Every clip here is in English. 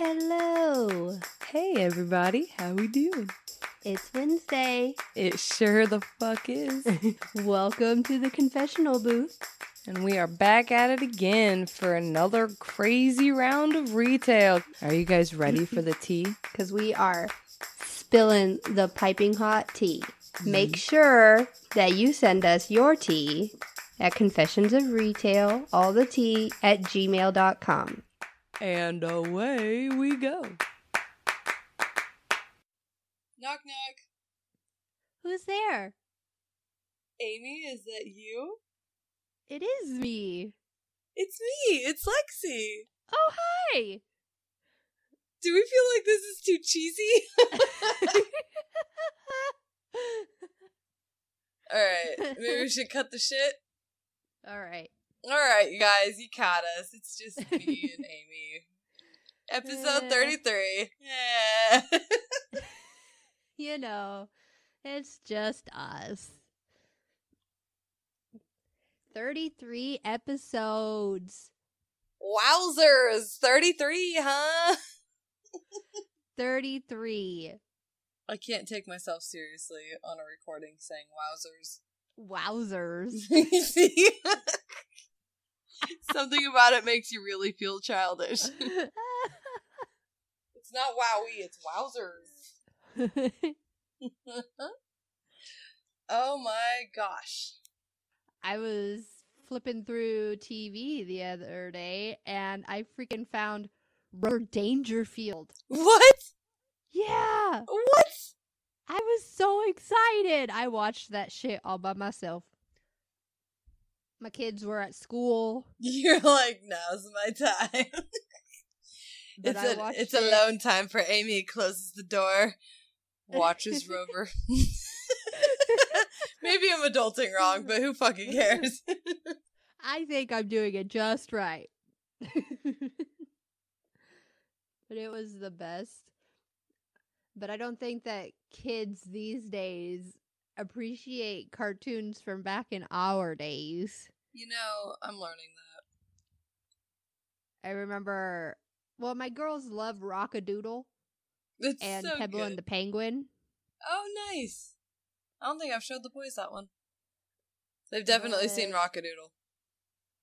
Hello. Hey everybody, how we doing? It's Wednesday. It sure the fuck is. Welcome to the confessional booth. and we are back at it again for another crazy round of retail. Are you guys ready for the tea? Because we are spilling the piping hot tea. Make sure that you send us your tea at confessions of retail, all the tea at gmail.com. And away we go. Knock knock. Who's there? Amy, is that you? It is me. It's me. It's Lexi. Oh, hi. Do we feel like this is too cheesy? All right. Maybe we should cut the shit. all right. All right, you guys, you caught us. It's just me and Amy. Episode Yeah. 33. Yeah. You know, it's just us. 33 episodes. Wowzers. 33, huh? 33. I can't take myself seriously on a recording saying wowzers. Wowzers. You see? Something about it makes you really feel childish. It's not wowie, it's wowzers. oh my gosh. I was flipping through TV the other day and I freaking found Rover Dangerfield. What? Yeah, What? I was so excited. I watched that shit all by myself. My kids were at school. You're like, now's my time. It's I a it's it. alone time for Amy. Closes the door, watches Rover. Maybe I'm adulting wrong, but who fucking cares? I think I'm doing it just right. but it was the best. But I don't think that kids these days appreciate cartoons from back in our days. you know, I'm learning that. I remember, well, my girls love Rockadoodle It's and so Pebble good. and the Penguin. Oh, nice. I don't think I've showed the boys that one. They've definitely seen What? Rockadoodle.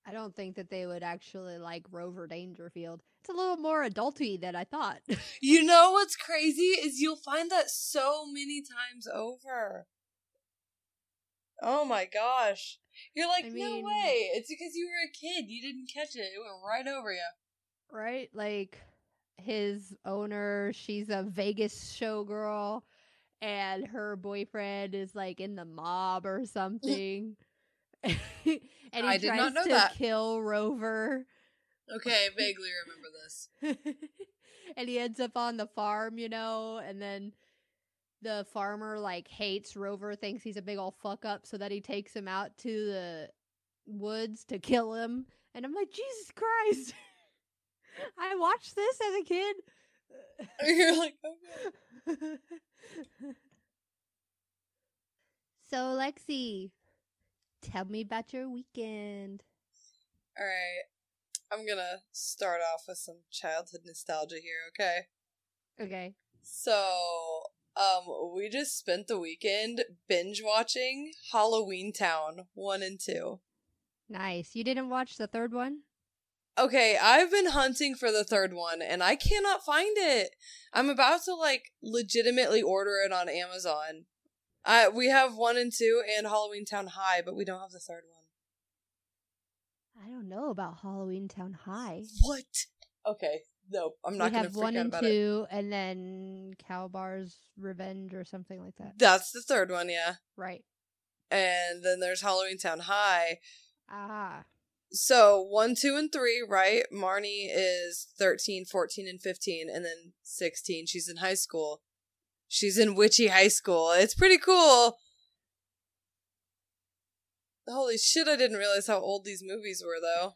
I don't think that they would actually like Rover Dangerfield. It's a little more adulty than I thought. You know what's crazy is you'll find that so many times over. Oh my gosh. You're like, I no way. It's because you were a kid. You didn't catch it. It went right over you. right? Like his owner, she's a Vegas showgirl, and her boyfriend is like in the mob or something. and he I did tries not know to that. kill Rover. Okay, I vaguely remember this. and he ends up on the farm, you know, and then the farmer like hates Rover, thinks he's a big old fuck up, so that he takes him out to the woods to kill him. And I'm like, Jesus Christ! I watched this as a kid. You're like, okay. so Lexi, tell me about your weekend. All right. I'm gonna start off with some childhood nostalgia here, okay? Okay. So, um, we just spent the weekend binge watching Halloween Town 1 and 2. Nice. You didn't watch the third one? Okay, I've been hunting for the third one and I cannot find it. I'm about to like legitimately order it on Amazon. Uh, we have 1 and 2 and Halloween Town High, but we don't have the third one. I don't know about Halloween Town High. What? Okay, no, I'm not we gonna have one and about it. two, and then Kalabar's Revenge or something like that. That's the third one, yeah. Right. And then there's Halloween Town High. Ah. So, 1, 2, and 3, right? Marnie is 13, 14, and 15, and then 16. She's in high school. She's in Witchy High School. It's pretty cool. Holy shit, I didn't realize how old these movies were, though.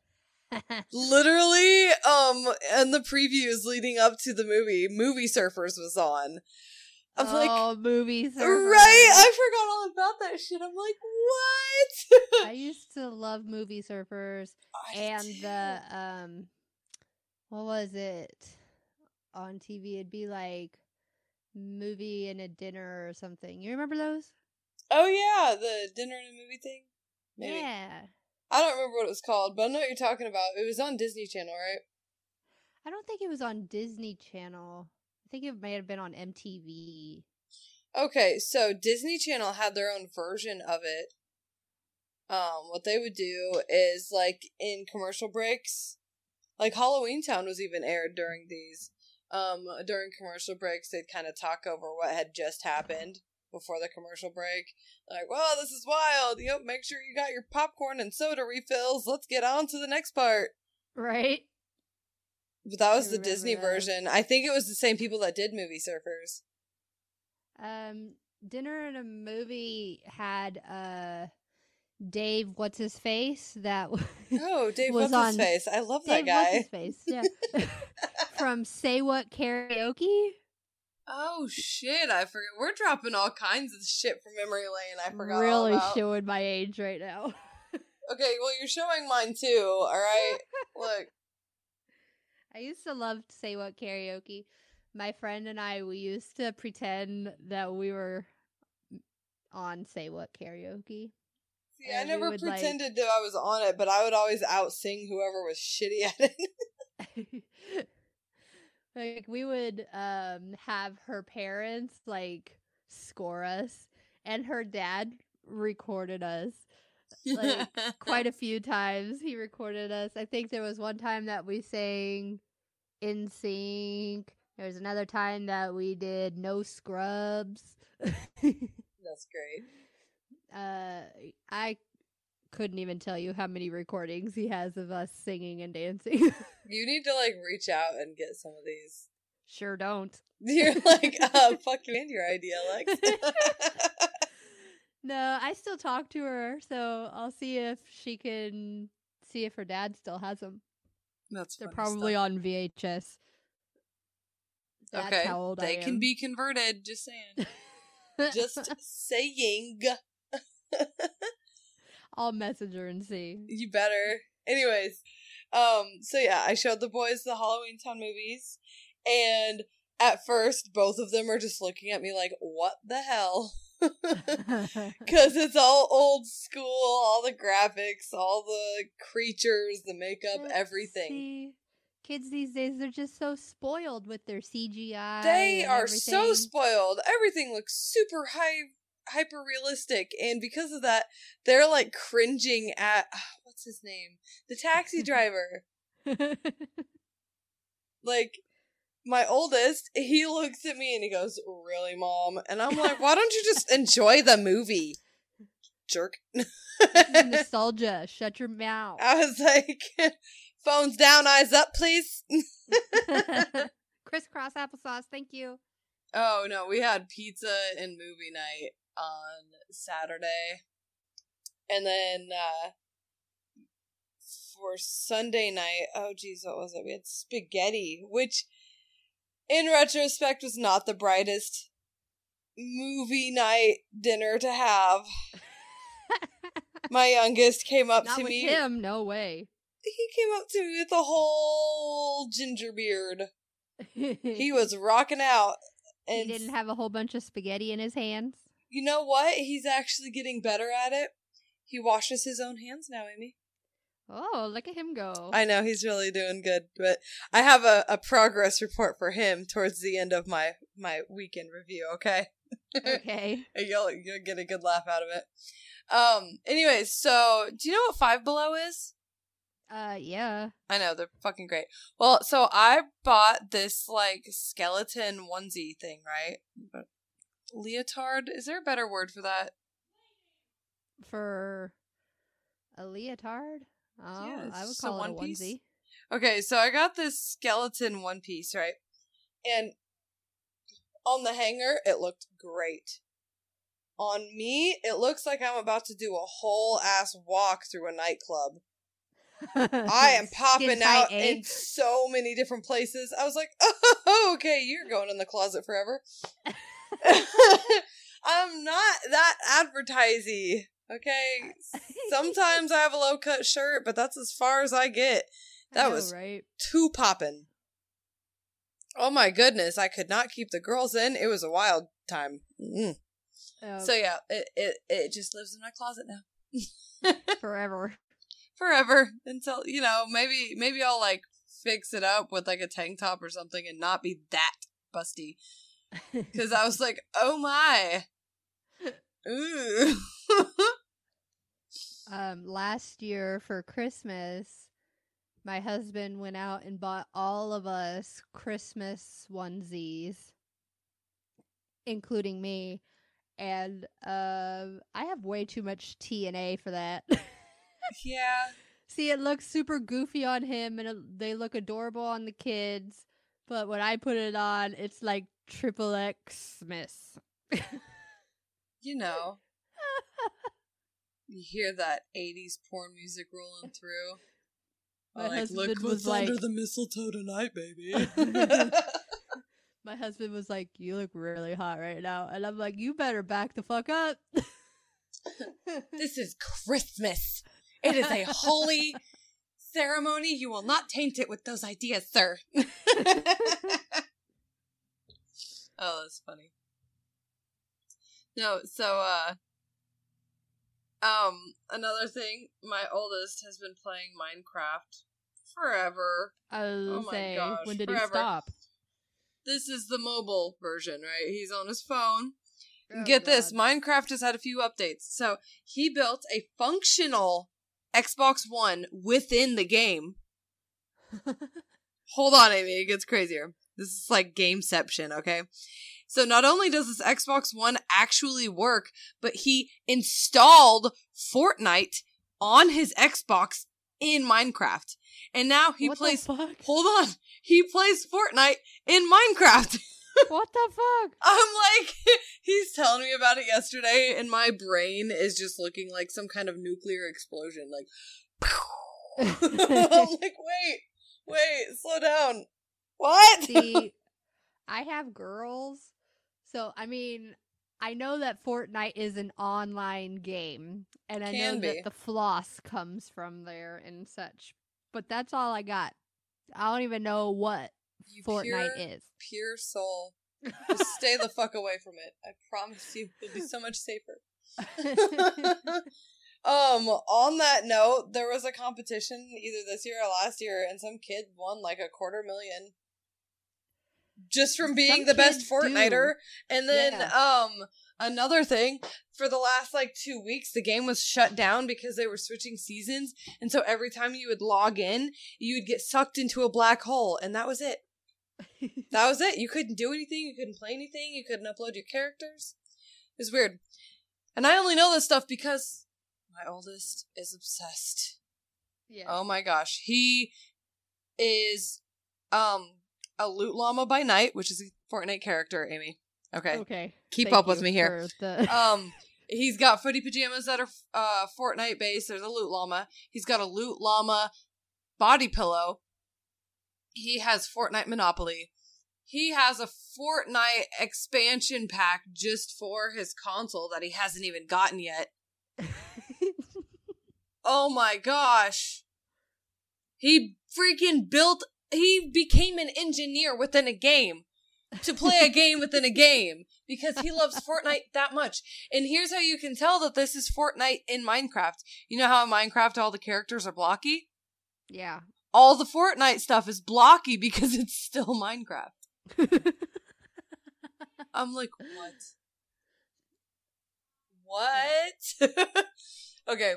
Literally, um, and the previews leading up to the movie, Movie Surfers was on. I'm like, oh, surfers. right? I forgot all about that shit. I'm like, what? I used to love movie surfers I and did. the um, what was it? on TV. It'd be like movie and a dinner or something. You remember those? Oh yeah, the dinner and a movie thing. Maybe. Yeah. I don't remember what it was called, but I know what you're talking about. It was on Disney Channel, right? I don't think it was on Disney Channel. I think it may have been on MTV. Okay, so Disney Channel had their own version of it. Um, what they would do is like in commercial breaks, like Halloween Town was even aired during these. Um, during commercial breaks, they'd kind of talk over what had just happened before the commercial break. Like, well, this is wild. Yep, make sure you got your popcorn and soda refills. Let's get on to the next part. Right? But that was the Disney that. version. I think it was the same people that did Movie Surfers. Um, dinner and a movie had uh Dave, what's his face? That Oh, Dave, Was what's his on- face? I love that Dave, what's guy. his face? Yeah, from Say What Karaoke. Oh shit! I forget. We're dropping all kinds of shit from memory lane. I forgot. all really showing my age right now. Okay, well you're showing mine too. All right. Look. I used to love to Say What Karaoke. My friend and I, we used to pretend that we were on Say What Karaoke. See, I And we never would, like- pretended that I was on it, but I would always out sing whoever was shitty at it. like we would um have her parents like score us and her dad recorded us like quite a few times he recorded us. I think there was one time that we sang in sync. There was another time that we did no scrubs. That's great. uh i couldn't even tell you how many recordings he has of us singing and dancing You need to like reach out and get some of these. sure don't You're like, uh, fuck you and your idea, Lex. No, I still talk to her, so I'll see if she can see if her dad still has them. That's They're probably stuff. on VHS. That's okay. how old they can be converted. Just saying. Just saying. I'll message her and see. You better. Anyways, um, so yeah, I showed the boys the Halloween Town movies, and at first, both of them are just looking at me like, "What the hell?" Because it's all old school, all the graphics, all the creatures, the makeup, Let's everything. see. Kids these days, they're just so spoiled with their CGI. They are so spoiled. Everything looks super high, hyper realistic, and because of that, they're like cringing at what's his name, the taxi driver. like my oldest, he looks at me and he goes, "Really, mom?" And I'm like, "Why don't you just enjoy the movie, jerk?" Nostalgia. Shut your mouth. I was like, "Phones down, eyes up, please." Crisscross applesauce. Thank you. Oh no, we had pizza and movie night on Saturday. And then uh for Sunday night, oh geez, what was it? We had spaghetti, which in retrospect was not the brightest movie night dinner to have. My youngest came up Not to with me. him. No way. He came up to me with a whole ginger beard. He was rocking out. And He didn't have a whole bunch of spaghetti in his hands. You know what? He's actually getting better at it. He washes his own hands now, Amy. Oh, look at him go. I know he's really doing good, but I have a, a progress report for him towards the end of my my weekend review. Okay, okay. You'll you'll get a good laugh out of it. Um. Anyways, so do you know what Five Below is? Uh, yeah. I know they're fucking great. Well, so I bought this like skeleton onesie thing, right? Leotard is there a better word for that? For a leotard? Oh, Yeah, I would just a call it a one piece. onesie. Okay, so I got this skeleton one piece, right? And on the hanger, it looked great. On me, it looks like I'm about to do a whole ass walk through a nightclub. I am popping out tight, in so many different places. I was like, oh, okay, you're going in the closet forever. I'm not that advertising. Okay, sometimes I have a low cut shirt, but that's as far as I get. I That know, was right. too poppin'. Oh my goodness, I could not keep the girls in. It was a wild time. Mm. Um, So yeah, it, it it just lives in my closet now. forever. Forever until, you know, maybe maybe I'll like fix it up with like a tank top or something and not be that busty. Cuz I was like, "Oh my." Ooh. um, last year for Christmas, my husband went out and bought all of us Christmas onesies, including me. And um, I have way too much TNA for that. yeah. See, it looks super goofy on him, and it, they look adorable on the kids. But when I put it on, it's like triple X Smith. You know. You hear that 80s porn music rolling through. My like, husband look was what's under like- the mistletoe tonight, baby. My husband was like, "You look really hot right now," and I'm like, "You better back the fuck up." this is Christmas. It is a holy ceremony. You will not taint it with those ideas, sir. Oh, that's funny. No, so uh um another thing, my oldest has been playing Minecraft forever. Oh gonna my say, gosh, when did forever. he stop? This is the mobile version, right? He's on his phone. Oh, Get this, Minecraft has had a few updates. So he built a functional Xbox One within the game. Hold on, Amy, it gets crazier. This is like gameception, okay? So not only does this Xbox One actually work, but he installed Fortnite on his Xbox in Minecraft. And now he what plays The fuck? Hold on. He plays Fortnite in Minecraft. what the fuck? I'm like, he's telling me about it yesterday, and my brain is just looking like some kind of nuclear explosion. Like, I'm like, wait, wait, slow down. What? See, I have girls, so I mean, I know that Fortnite is an online game, and I Can know be. that the floss comes from there and such. But that's all I got. I don't even know what You Fortnite pure, is. pure soul. Just stay the fuck away from it. I promise you, it'll be so much safer. um, on that note, there was a competition either this year or last year, and some kid won like a quarter million just from being Some the best kids do. And then, Yeah. um, another thing for the last like two weeks, the game was shut down because they were switching seasons, and so every time you would log in, you would get sucked into a black hole, and that was it. That was it. You couldn't do anything. You couldn't play anything. You couldn't upload your characters. It was weird. And I only know this stuff because my oldest is obsessed. yeah. Oh my gosh. He is um a loot llama by night, which is a Fortnite character, Amy. Okay. Okay. Keep Thank up with me here. the- Um he's got footy pajamas that are uh Fortnite based. There's a loot llama. He's got a loot llama body pillow. He has Fortnite Monopoly. He has a Fortnite expansion pack just for his console that he hasn't even gotten yet. Oh my gosh. He freaking built he became an engineer within a game to play a game within a game because he loves Fortnite that much. And here's how you can tell that this is Fortnite in Minecraft. You know how in Minecraft all the characters are blocky? yeah. All the Fortnite stuff is blocky because it's still Minecraft. I'm like, what? What? okay,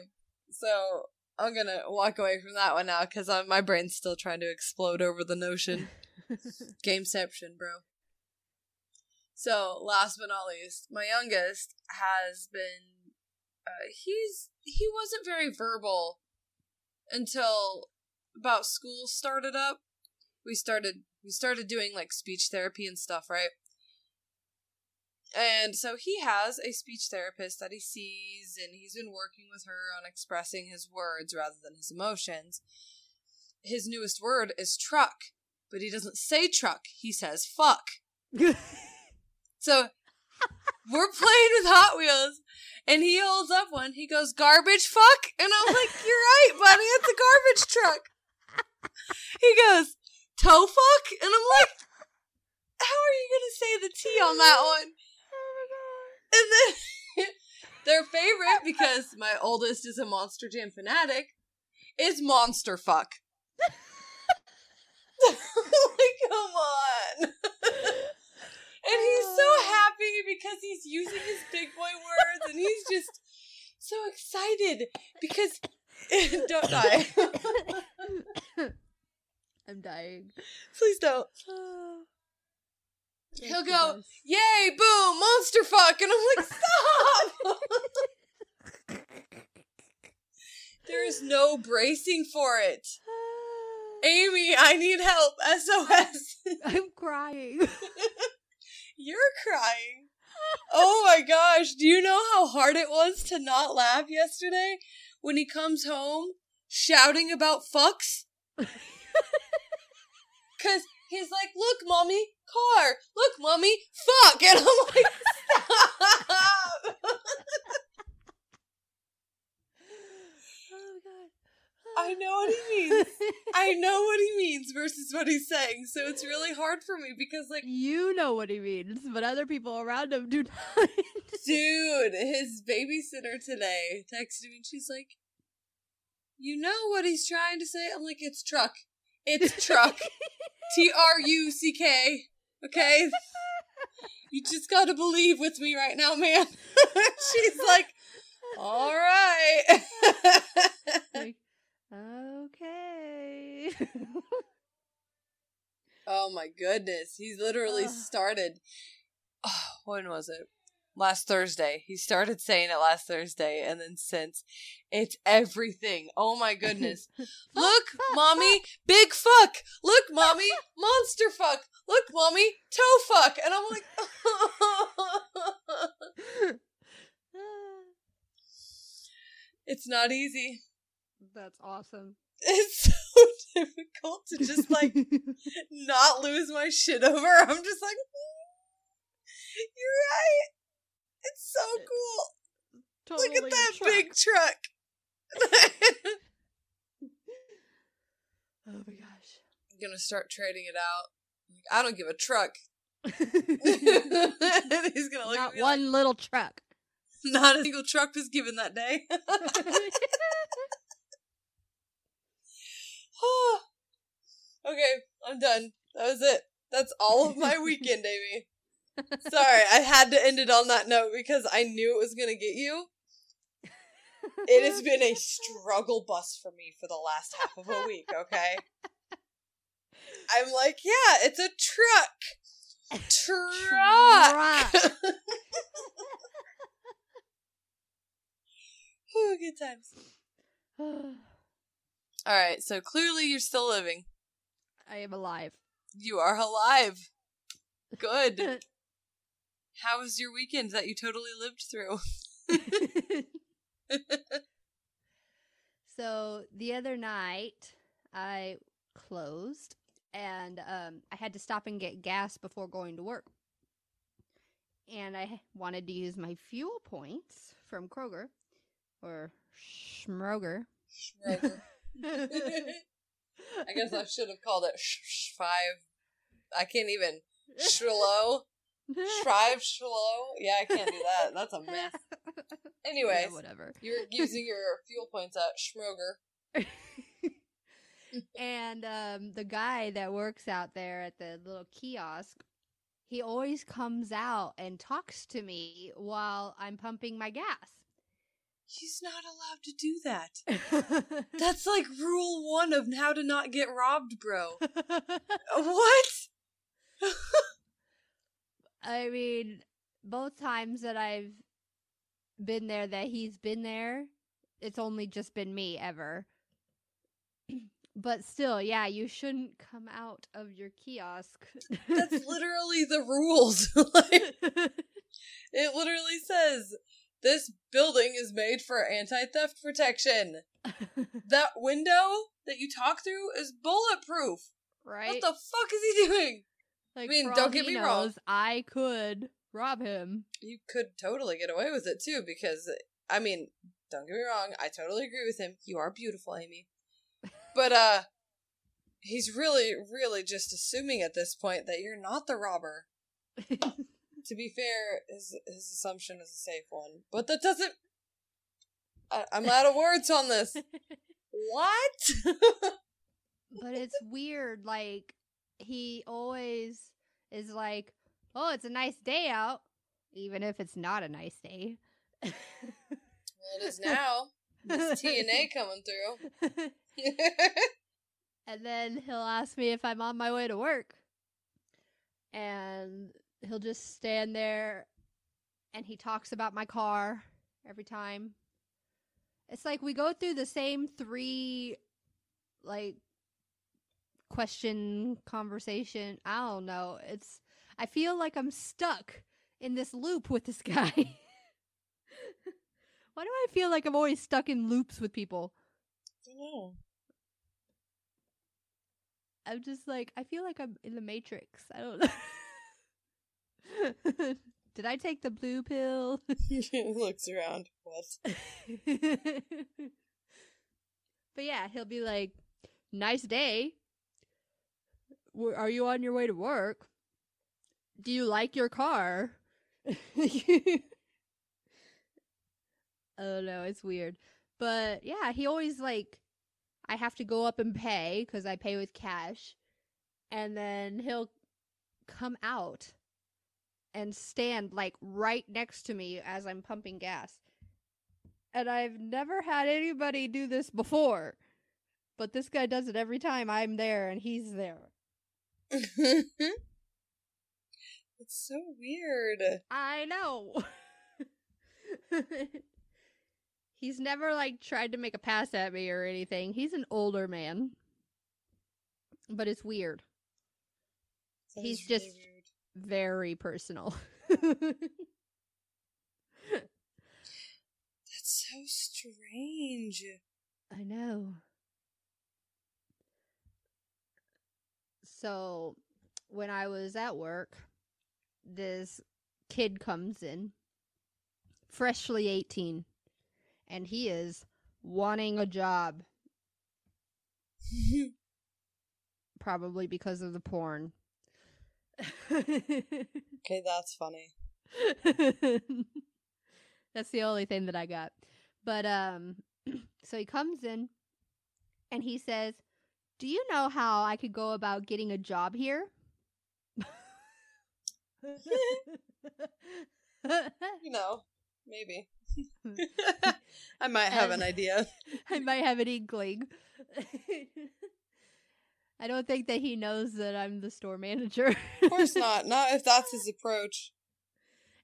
so I'm gonna walk away from that one now because my brain's still trying to explode over the notion. Gameception, bro. So, last but not least, my youngest has been. Uh, he's he wasn't very verbal until about school started up. We started we started doing like speech therapy and stuff, right? And so he has a speech therapist that he sees, and he's been working with her on expressing his words rather than his emotions. His newest word is truck, but he doesn't say truck, he says fuck. So we're playing with Hot Wheels, and he holds up one. He goes, "Garbage fuck," and I'm like, "You're right, buddy. It's a garbage truck." He goes, "Toe fuck," and I'm like, how are you gonna say the T on that one? And then their favorite, because my oldest is a Monster Jam fanatic, is Monster Fuck. like, come on. and he's so uh. happy because he's using his big boy words and he's just so excited because don't die. I'm dying. Please don't. Uh. He'll go, Yay, boom, monster fuck, and I'm like, stop! there is no bracing for it. Amy, I need help. SOS. I'm crying. You're crying. Oh my gosh. Do you know how hard it was to not laugh yesterday when he comes home shouting about fucks? Because he's like, look, mommy, car. Look, mommy, fuck. And I'm like, stop. oh god. I know what he means. I know what he means versus what he's saying. So it's really hard for me because, like, You know what he means, but other people around him do not. dude, his babysitter today texted me and she's like, You know what he's trying to say? I'm like, It's truck. It's truck. T R U C K. Okay? You just gotta believe with me right now, man. she's like, All right. Like, okay. Oh my goodness. He's literally started. Oh, when was it? Last Thursday. He started saying it last Thursday, and then since it's everything. Oh my goodness. Look, mommy, big fuck. Look, mommy, monster fuck. Look, mommy, toe fuck. And I'm like, it's not easy. That's awesome. It's so difficult to just like not lose my shit over. I'm just like, mm, you're right. It's so cool. totally Look at that truck. big truck. Oh my gosh. I'm gonna start trading it out. I don't give a truck. he's gonna look Not one like, little truck. not a single truck was given that day. okay, I'm done. That was it. That's all of my weekend, Amy. Sorry, I had to end it on that note because I knew it was gonna get you. It has been a struggle bus for me for the last half of a week, okay? I'm like, yeah, it's a truck. Truck. Truck. Whew, oh, good times. All right, so clearly you're still living. I am alive. You are alive. Good. How was your weekend that you totally lived through? so the other night I closed and um, I had to stop and get gas before going to work. And I wanted to use my fuel points from Kroger or Schmroger. I guess I should have called it sh- sh- five. I can't even. Shlow. Shrive Shlow. Yeah, I can't do that. That's a mess. Anyways, Yeah, whatever. you're using your fuel points at Schmoger. and um, the guy that works out there at the little kiosk, he always comes out and talks to me while I'm pumping my gas. He's not allowed to do that. That's like rule one of how to not get robbed, bro. What? I mean, both times that I've been there that he's been there, it's only just been me ever. but still, yeah, you shouldn't come out of your kiosk. That's literally the rules. like, it literally says this building is made for anti-theft protection. That window that you talk through is bulletproof. right? What the fuck is he doing? Like, mean, for don't get me wrong. I could rob him. You could totally get away with it too, because I mean, don't get me wrong, I totally agree with him. You are beautiful, Amy. But uh He's really, really just assuming at this point that you're not the robber. to be fair, his his assumption is a safe one, but that doesn't. I, I'm out of words on this. What? but it's weird. Like he always is like, "Oh, it's a nice day out," even if it's not a nice day. well, it is now. This TNA coming through. and then he'll ask me if I'm on my way to work. And he'll just stand there and he talks about my car every time. It's like we go through the same three like question conversation. I don't know. It's I feel like I'm stuck in this loop with this guy. Why do I feel like I'm always stuck in loops with people? I don't know. I'm just like I feel like I'm in the Matrix. I don't know. Did I take the blue pill? he looks around. What? but yeah, he'll be like, "Nice day. Are you on your way to work? Do you like your car?" Oh no, it's weird. But yeah, he always like I have to go up and pay cuz I pay with cash. And then he'll come out and stand like right next to me as I'm pumping gas. And I've never had anybody do this before. But this guy does it every time I'm there and he's there. it's so weird. I know. He's never like tried to make a pass at me or anything. He's an older man. But it's weird. That He's really just- weird. Very personal. That's so strange. I know. So, when I was at work, this kid comes in, freshly 18, and he is wanting a job, probably because of the porn. okay, that's funny. That's the only thing that I got. But um so he comes in and he says, "Do you know how I could go about getting a job here?" You know, maybe. I might have an idea. I might have an inkling. I don't think that he knows that I'm the store manager. Of course not. Not if that's his approach.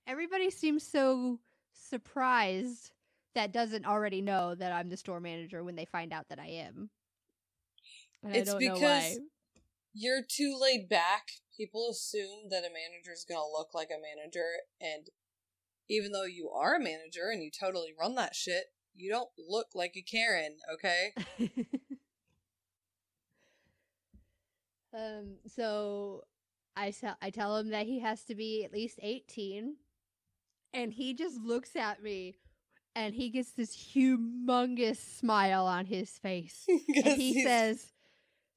Everybody seems so surprised that doesn't already know that I'm the store manager when they find out that I am. And It's I don't know why. because- You're too laid back. People assume that a manager is going to look like a manager, and even though you are a manager and you totally run that shit, you don't look like a Karen, okay? um. So I tell I tell him that he has to be at least eighteen, and he just looks at me, and he gets this humongous smile on his face, and he says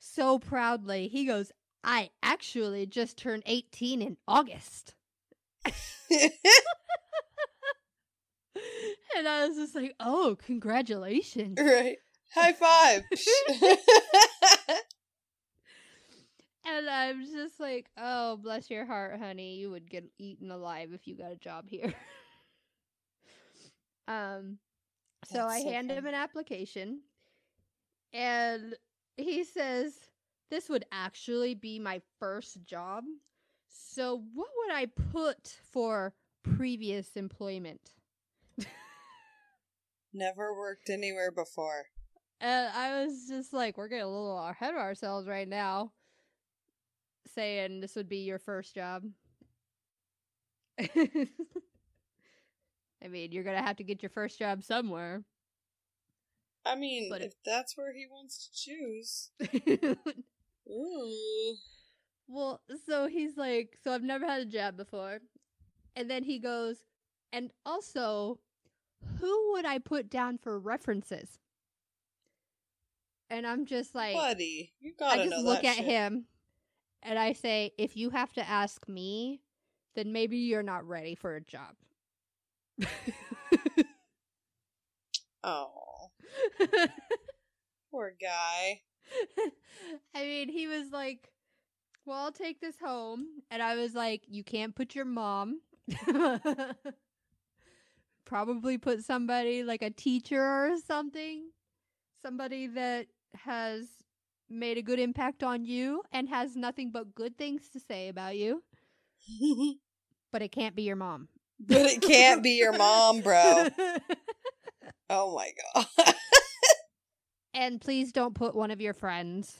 so proudly, he goes, "I actually just turned eighteen in August." And I was just like, "Oh, congratulations!" right. High five. And I'm just like, "Oh, bless your heart, honey. You would get eaten alive if you got a job here." um, so That's I so hand him an application, and he says, "This would actually be my first job. So, what would I put for previous employment?" Never worked anywhere before. And I was just like, we're getting a little ahead of ourselves right now. Saying this would be your first job. I mean, you're going to have to get your first job somewhere. I mean, But if that's where he wants to choose. Ooh. well, so he's like, so I've never had a job before. And then he goes, and also, who would I put down for references? And I'm just like, Buddy, you gotta I just look at shit. him and I say, if you have to ask me, then maybe you're not ready for a job. Oh, poor guy. I mean, he was like, well, I'll take this home. And I was like, you can't put your mom. Probably put somebody like a teacher or something. Somebody that has made a good impact on you and has nothing but good things to say about you. But it can't be your mom. but it can't be your mom, bro. Oh my god. and please don't put one of your friends,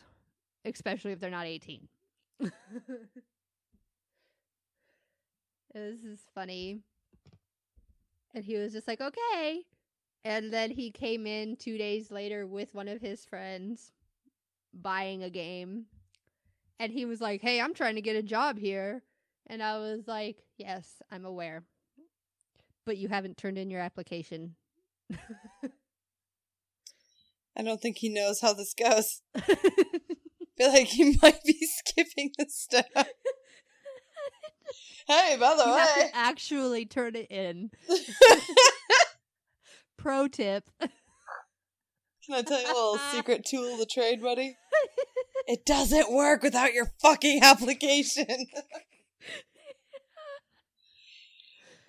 especially if they're not 18. this is funny. And he was just like, okay. And then he came in two days later with one of his friends buying a game. And he was like, hey, I'm trying to get a job here. And I was like, yes, I'm aware. But you haven't turned in your application. I don't think he knows how this goes. feel like he might be skipping the step. Hey, by the you have way. to actually turn it in. Pro tip. Can I tell you a little secret tool of the trade, buddy? It doesn't work without your fucking application.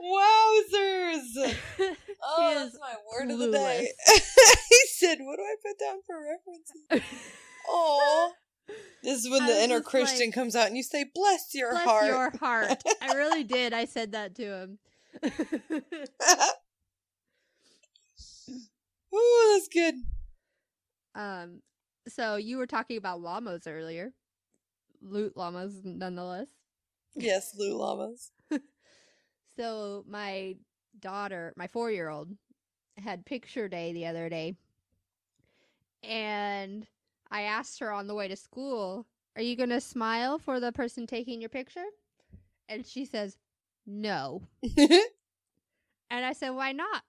Wowzers! Oh, that's is my word of the day. clueless. he said, "What do I put down for references?" Oh, this is when I the inner Christian like, comes out and you say, "Bless your heart. Bless heart." your heart. I really did. I said that to him. Ooh, that's good. um so you were talking about llamas earlier. Loot llamas nonetheless. Yes, Lou Llamas. So my daughter, my 4-year-old had picture day the other day. And I asked her on the way to school, "Are you going to smile for the person taking your picture?" And she says, "No." And I said, Why not?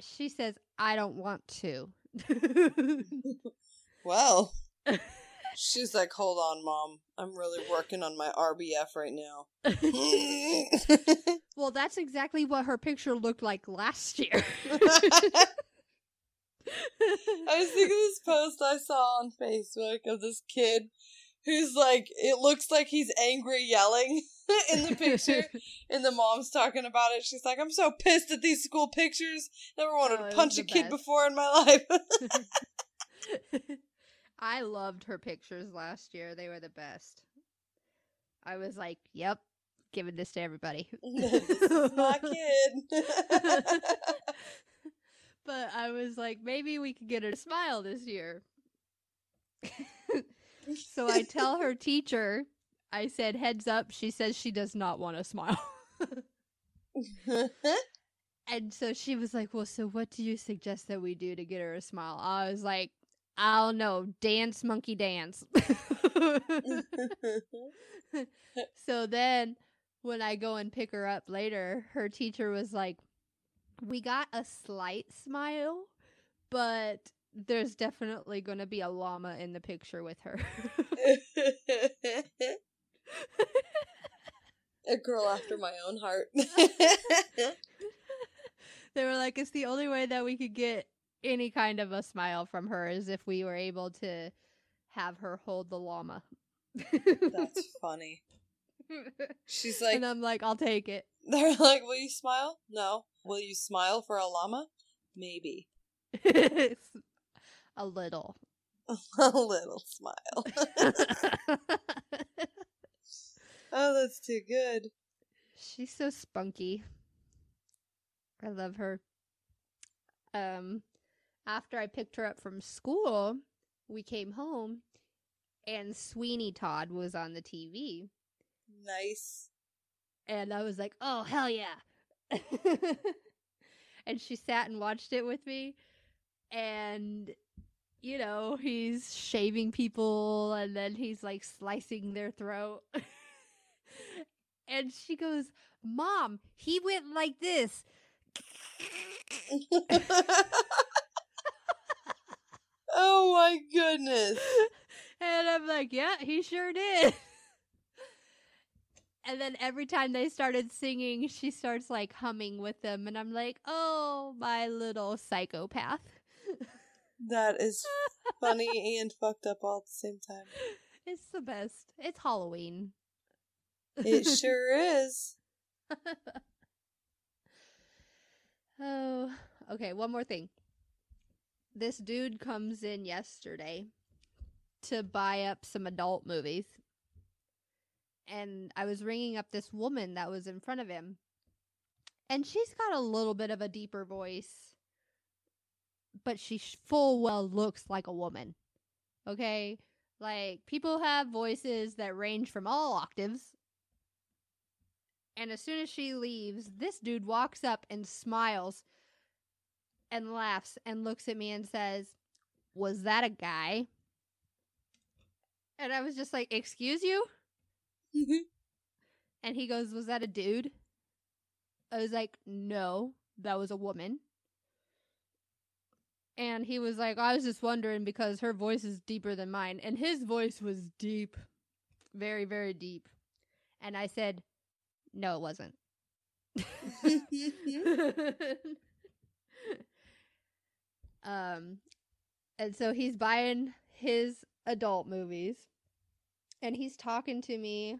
She says, I don't want to. well, she's like, "Hold on, mom. I'm really working on my RBF right now." well, that's exactly what her picture looked like last year. I was thinking this post I saw on Facebook of this kid who's like, it looks like he's angry yelling in the picture, and the mom's talking about it. She's like, I'm so pissed at these school pictures. Never wanted Oh, to punch a kid best. before in my life. I loved her pictures last year. They were the best. I was like, Yep, giving this to everybody. this my kid. but I was like, maybe we could get her to smile this year. so I tell her teacher, I said, heads up, she says she does not want to smile. and so she was like, well, so what do you suggest that we do to get her a smile? I was like, I don't know, dance, monkey dance. so then when I go and pick her up later, her teacher was like, we got a slight smile, but there's definitely going to be a llama in the picture with her. a girl after my own heart. they were like, it's the only way that we could get any kind of a smile from her as if we were able to have her hold the llama. That's funny. She's like, and I'm like, I'll take it. they're like, will you smile? No. Will you smile for a llama? Maybe. A little. a little smile. oh, that's too good. She's so spunky. I love her. Um after I picked her up from school, we came home and Sweeney Todd was on the TV Nice. and I was like, "Oh, hell yeah." and she sat and watched it with me and you know, he's shaving people and then he's like slicing their throat. and she goes, "Mom, he went like this." Oh my goodness. and I'm like, yeah, he sure did. and then every time they started singing, she starts like humming with them, and I'm like, oh, my little psychopath. That is funny and fucked up all at the same time. It's the best. It's Halloween. It sure is. Oh, okay. One more thing. This dude comes in yesterday to buy up some adult movies. And I was ringing up this woman that was in front of him. And she's got a little bit of a deeper voice, but she full well looks like a woman. Okay? Like, people have voices that range from all octaves. And as soon as she leaves, this dude walks up and smiles and laughs and looks at me and says, Was that a guy? And I was just like, Excuse you? And he goes, Was that a dude? I was like, No, that was a woman. And he was like, I was just wondering because her voice is deeper than mine. And his voice was deep. Very, very deep. And I said, No, it wasn't. um and so he's buying his adult movies and he's talking to me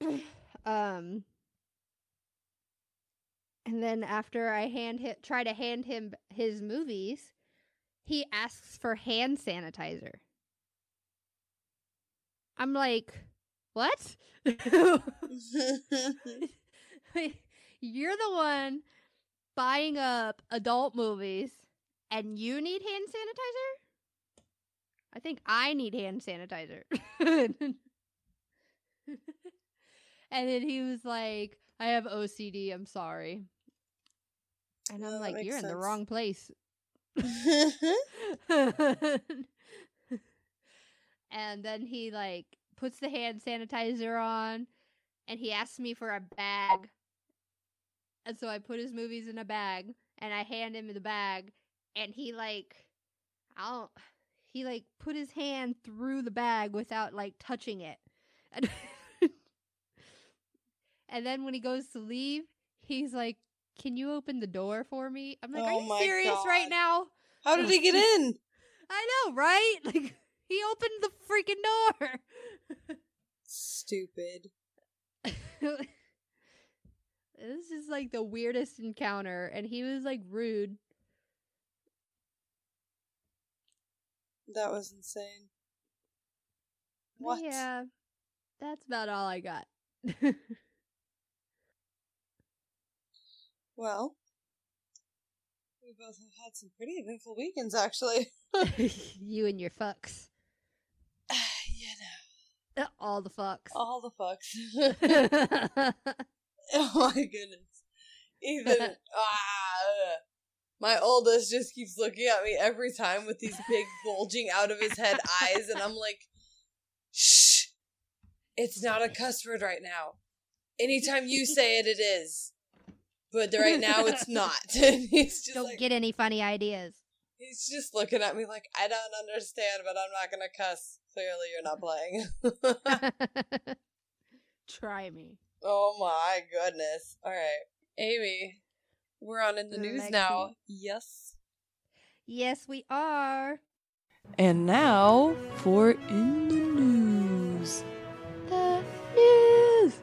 um and then after I hand him try to hand him his movies he asks for hand sanitizer. I'm like what? You're the one buying up adult movies and you need hand sanitizer? I think I need hand sanitizer. and then he was like, I have OCD, I'm sorry. And I'm that like, you're in the wrong place. and then he like puts the hand sanitizer on and he asks me for a bag. And so I put his movies in a bag and I hand him the bag and he like I don't he like put his hand through the bag without like touching it. And, and then when he goes to leave, he's like, "Can you open the door for me?" I'm like, Oh "Are you my serious right now?" How did he get in? I know, right? Like he opened the freaking door. Stupid. this is like the weirdest encounter and he was like rude. That was insane. What? Yeah. That's about all I got. Well, we both have had some pretty eventful weekends, actually. you and your fucks. you know, uh, All the fucks. all the fucks. oh my goodness. Even ah, my oldest just keeps looking at me every time with these big bulging out of his head eyes, and I'm like, shh, it's not a cuss word right now. Anytime you say it, it is. But right now it's not. and he's just Don't like, get any funny ideas. he's just looking at me like, I don't understand, but I'm not gonna cuss. Clearly, you're not playing. Try me. Oh my goodness. All right, Amy, we're on in the news now. Yes. Yes, we are. And now for In the News. The news.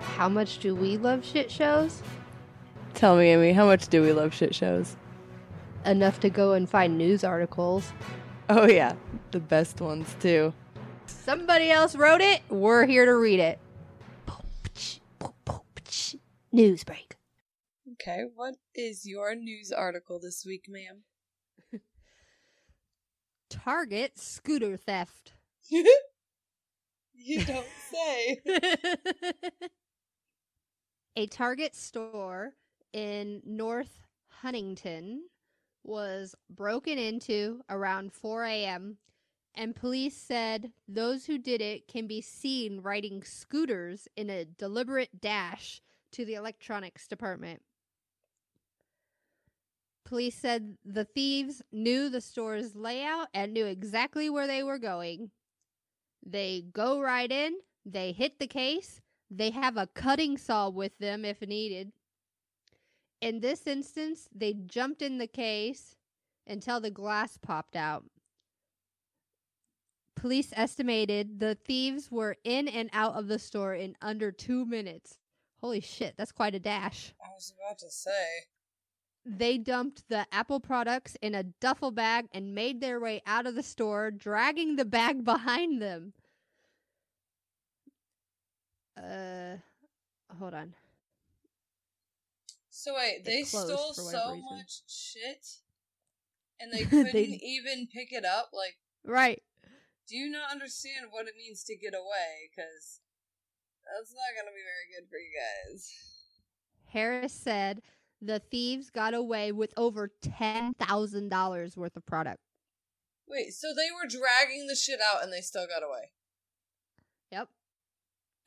How much do we love shit shows? Tell me, Amy, how much do we love shit shows? Enough to go and find news articles. Oh, yeah, the best ones, too. Somebody else wrote it. We're here to read it. News break. Okay, what is your news article this week, ma'am? Target scooter theft. you don't say. A Target store in North Huntington was broken into around 4 a.m., and police said those who did it can be seen riding scooters in a deliberate dash to the electronics department. Police said the thieves knew the store's layout and knew exactly where they were going. They go right in, they hit the case, they have a cutting saw with them if needed. In this instance, they jumped in the case until the glass popped out. Police estimated the thieves were in and out of the store in under two minutes. Holy shit, that's quite a dash. I was about to say. They dumped the Apple products in a duffel bag and made their way out of the store, dragging the bag behind them. Uh, hold on. So wait, It they stole so reason. much shit, and they couldn't They- even pick it up. Like, Right. do you not understand what it means to get away? Because that's not gonna be very good for you guys. Harris said the thieves got away with over $10,000 worth of product. Wait, so they were dragging the shit out, and they still got away? Yep.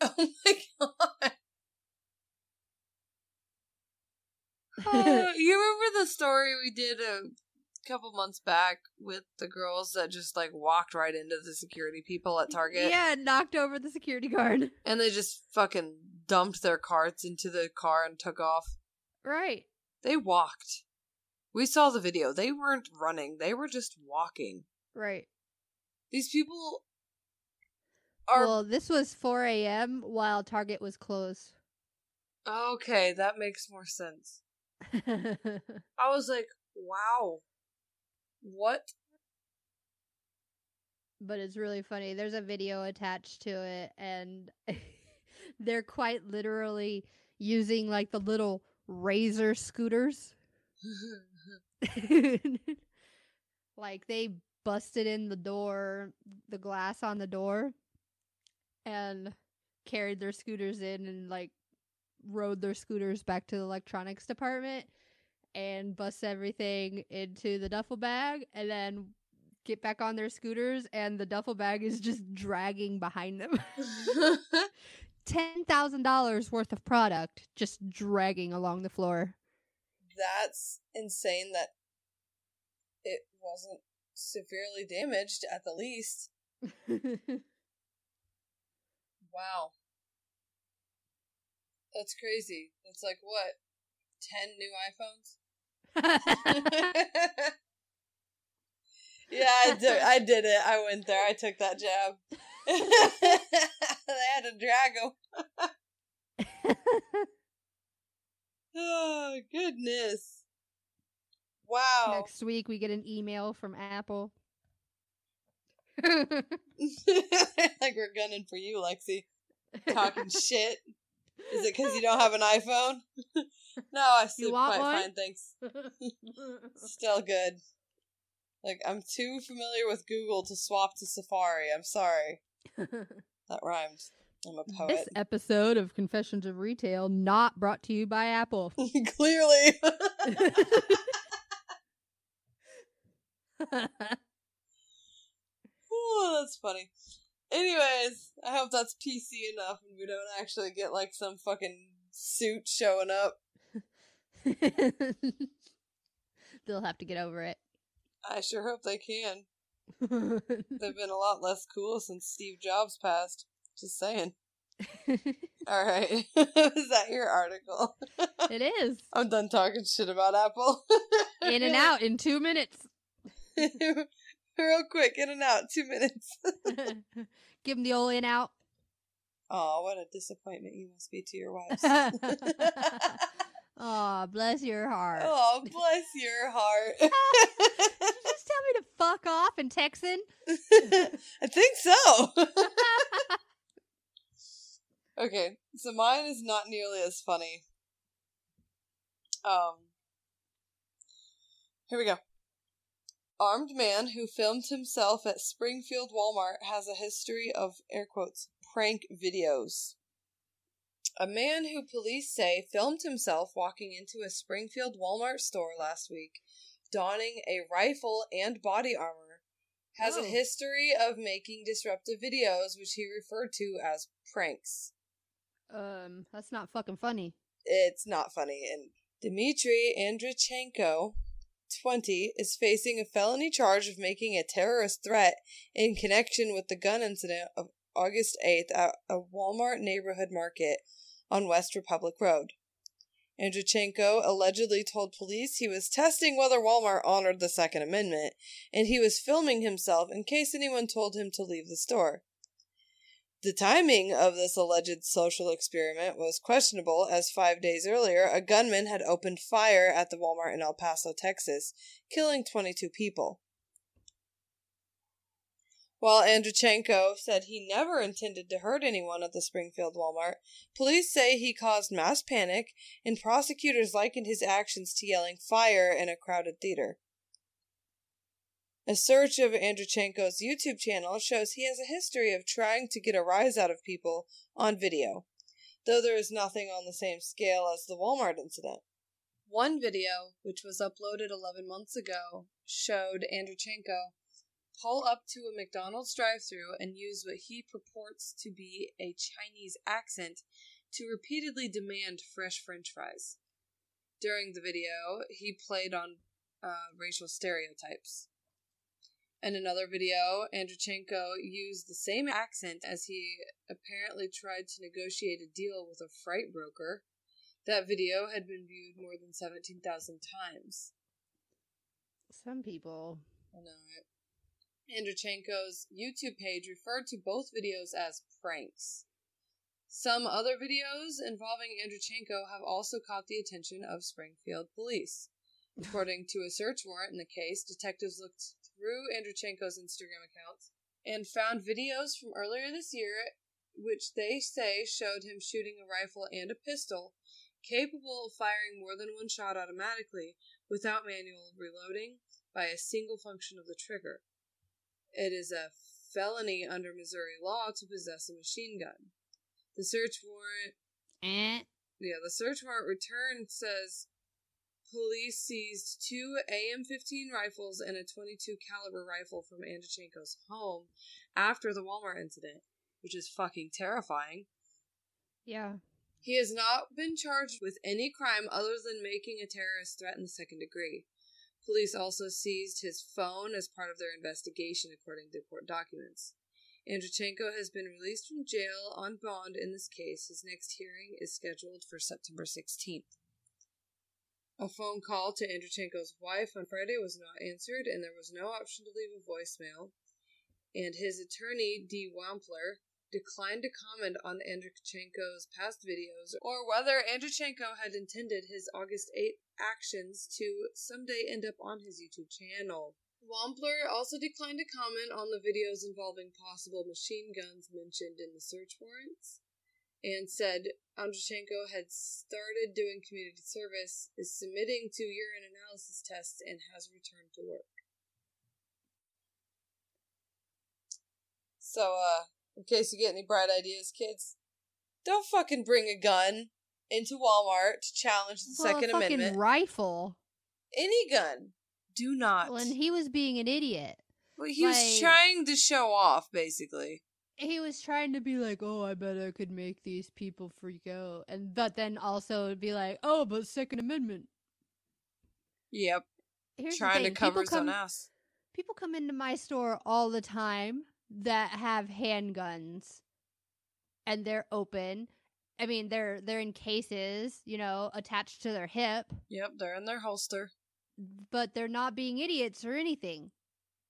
Oh my god! Uh, you remember the story we did a couple months back with the girls that just like walked right into the security people at Target? Yeah, knocked over the security guard. And they just fucking dumped their carts into the car and took off. Right. They walked. We saw the video. They weren't running, they were just walking. Right. These people are. well, this was 4 a.m. while Target was closed. okay, that makes more sense. I was like, wow. What? but it's really funny. There's a video attached to it, and they're quite literally using like the little razor scooters. like they busted in the door, the glass on the door, and carried their scooters in and like rode their scooters back to the electronics department and bust everything into the duffel bag and then get back on their scooters and the duffel bag is just dragging behind them. $10,000 worth of product just dragging along the floor. That's insane that it wasn't severely damaged at the least. Wow. That's crazy. That's like what? 10 new iPhones? yeah, I did, I did it. I went there. I took that jab. they had to drag them. Oh, goodness. Wow. Next week we get an email from Apple. like we're gunning for you, Lexi. Talking shit. Is it because you don't have an iPhone? No, I sleep quite one? fine, thanks. Still good. Like, I'm too familiar with Google to swap to Safari. I'm sorry. That rhymed. I'm a poet. this episode of Confessions of Retail not brought to you by Apple. Clearly. oh, that's funny. Anyways, I hope that's PC enough and we don't actually get like some fucking suit showing up. They'll have to get over it. I sure hope they can. They've been a lot less cool since Steve Jobs passed. Just saying. All right. Is that your article? it is. I'm done talking shit about Apple. In and out in two minutes. Real quick, in and out, two minutes. Give them the old in out. Oh, what a disappointment you must be to your wives. Aw, bless your heart. oh, bless your heart. Did you just tell me to fuck off in Texan? I think so. okay, so mine is not nearly as funny. Um, here we go. Armed man who filmed himself at Springfield Walmart has a history of air quotes prank videos. A man who police say filmed himself walking into a Springfield Walmart store last week, donning a rifle and body armor, has Oh. a history of making disruptive videos, which he referred to as pranks. Um, that's not fucking funny. It's not funny. And Dmitry Andreychenko 20, is facing a felony charge of making a terrorist threat in connection with the gun incident of August 8th at a Walmart neighborhood market on West Republic Road. Andreychenko allegedly told police he was testing whether Walmart honored the Second Amendment, and he was filming himself in case anyone told him to leave the store. The timing of this alleged social experiment was questionable, as five days earlier, a gunman had opened fire at the Walmart in El Paso, Texas, killing 22 people. While Andreychenko said he never intended to hurt anyone at the Springfield Walmart, police say he caused mass panic, and prosecutors likened his actions to yelling fire in a crowded theater. A search of Andreychenko's YouTube channel shows he has a history of trying to get a rise out of people on video, though there is nothing on the same scale as the Walmart incident. One video, which was uploaded 11 months ago, showed Andreychenko pull up to a McDonald's drive through and use what he purports to be a Chinese accent to repeatedly demand fresh french fries. During the video, he played on uh, racial stereotypes. In another video, Andreychenko used the same accent as he apparently tried to negotiate a deal with a freight broker. That video had been viewed more than 17,000 times. Some people. I know it. Andreychenko's YouTube page referred to both videos as pranks. Some other videos involving Andreychenko have also caught the attention of Springfield police. According to a search warrant in the case, detectives looked through Andreychenko's Instagram accounts and found videos from earlier this year which they say showed him shooting a rifle and a pistol capable of firing more than one shot automatically without manual reloading by a single function of the trigger. It is a felony under Missouri law to possess a machine gun. The search warrant Eh. yeah, the search warrant return says police seized two AR-15 rifles and a 22 caliber rifle from Andreychenko's home after the Walmart incident, which is fucking terrifying. Yeah. He has not been charged with any crime other than making a terrorist threat in the second degree. Police also seized his phone as part of their investigation, according to court documents. Andreychenko has been released from jail on bond in this case. His next hearing is scheduled for September 16th. A phone call to Andreychenko's wife on Friday was not answered, and there was no option to leave a voicemail. And his attorney, D. Wampler, declined to comment on Andreychenko's past videos or whether Andreychenko had intended his August 8th actions to someday end up on his YouTube channel. Wampler also declined to comment on the videos involving possible machine guns mentioned in the search warrants and said Andreychenko had started doing community service, is submitting to urine analysis tests, and has returned to work. So, uh, in case you get any bright ideas, kids, don't fucking bring a gun into Walmart to challenge the Well, a Second fucking Amendment. rifle. Any gun. Do not. Well, and he was being an idiot. Well, he was trying to show off, basically. He was trying to be like, "Oh, I bet I could make these people freak out," and but then also be like, "Oh, but Second Amendment." Yep. Here's trying the to thing. cover people his come, own ass. People come into my store all the time that have handguns, and they're open. I mean, they're they're in cases, you know, attached to their hip, Yep, they're in their holster. but they're not being idiots or anything.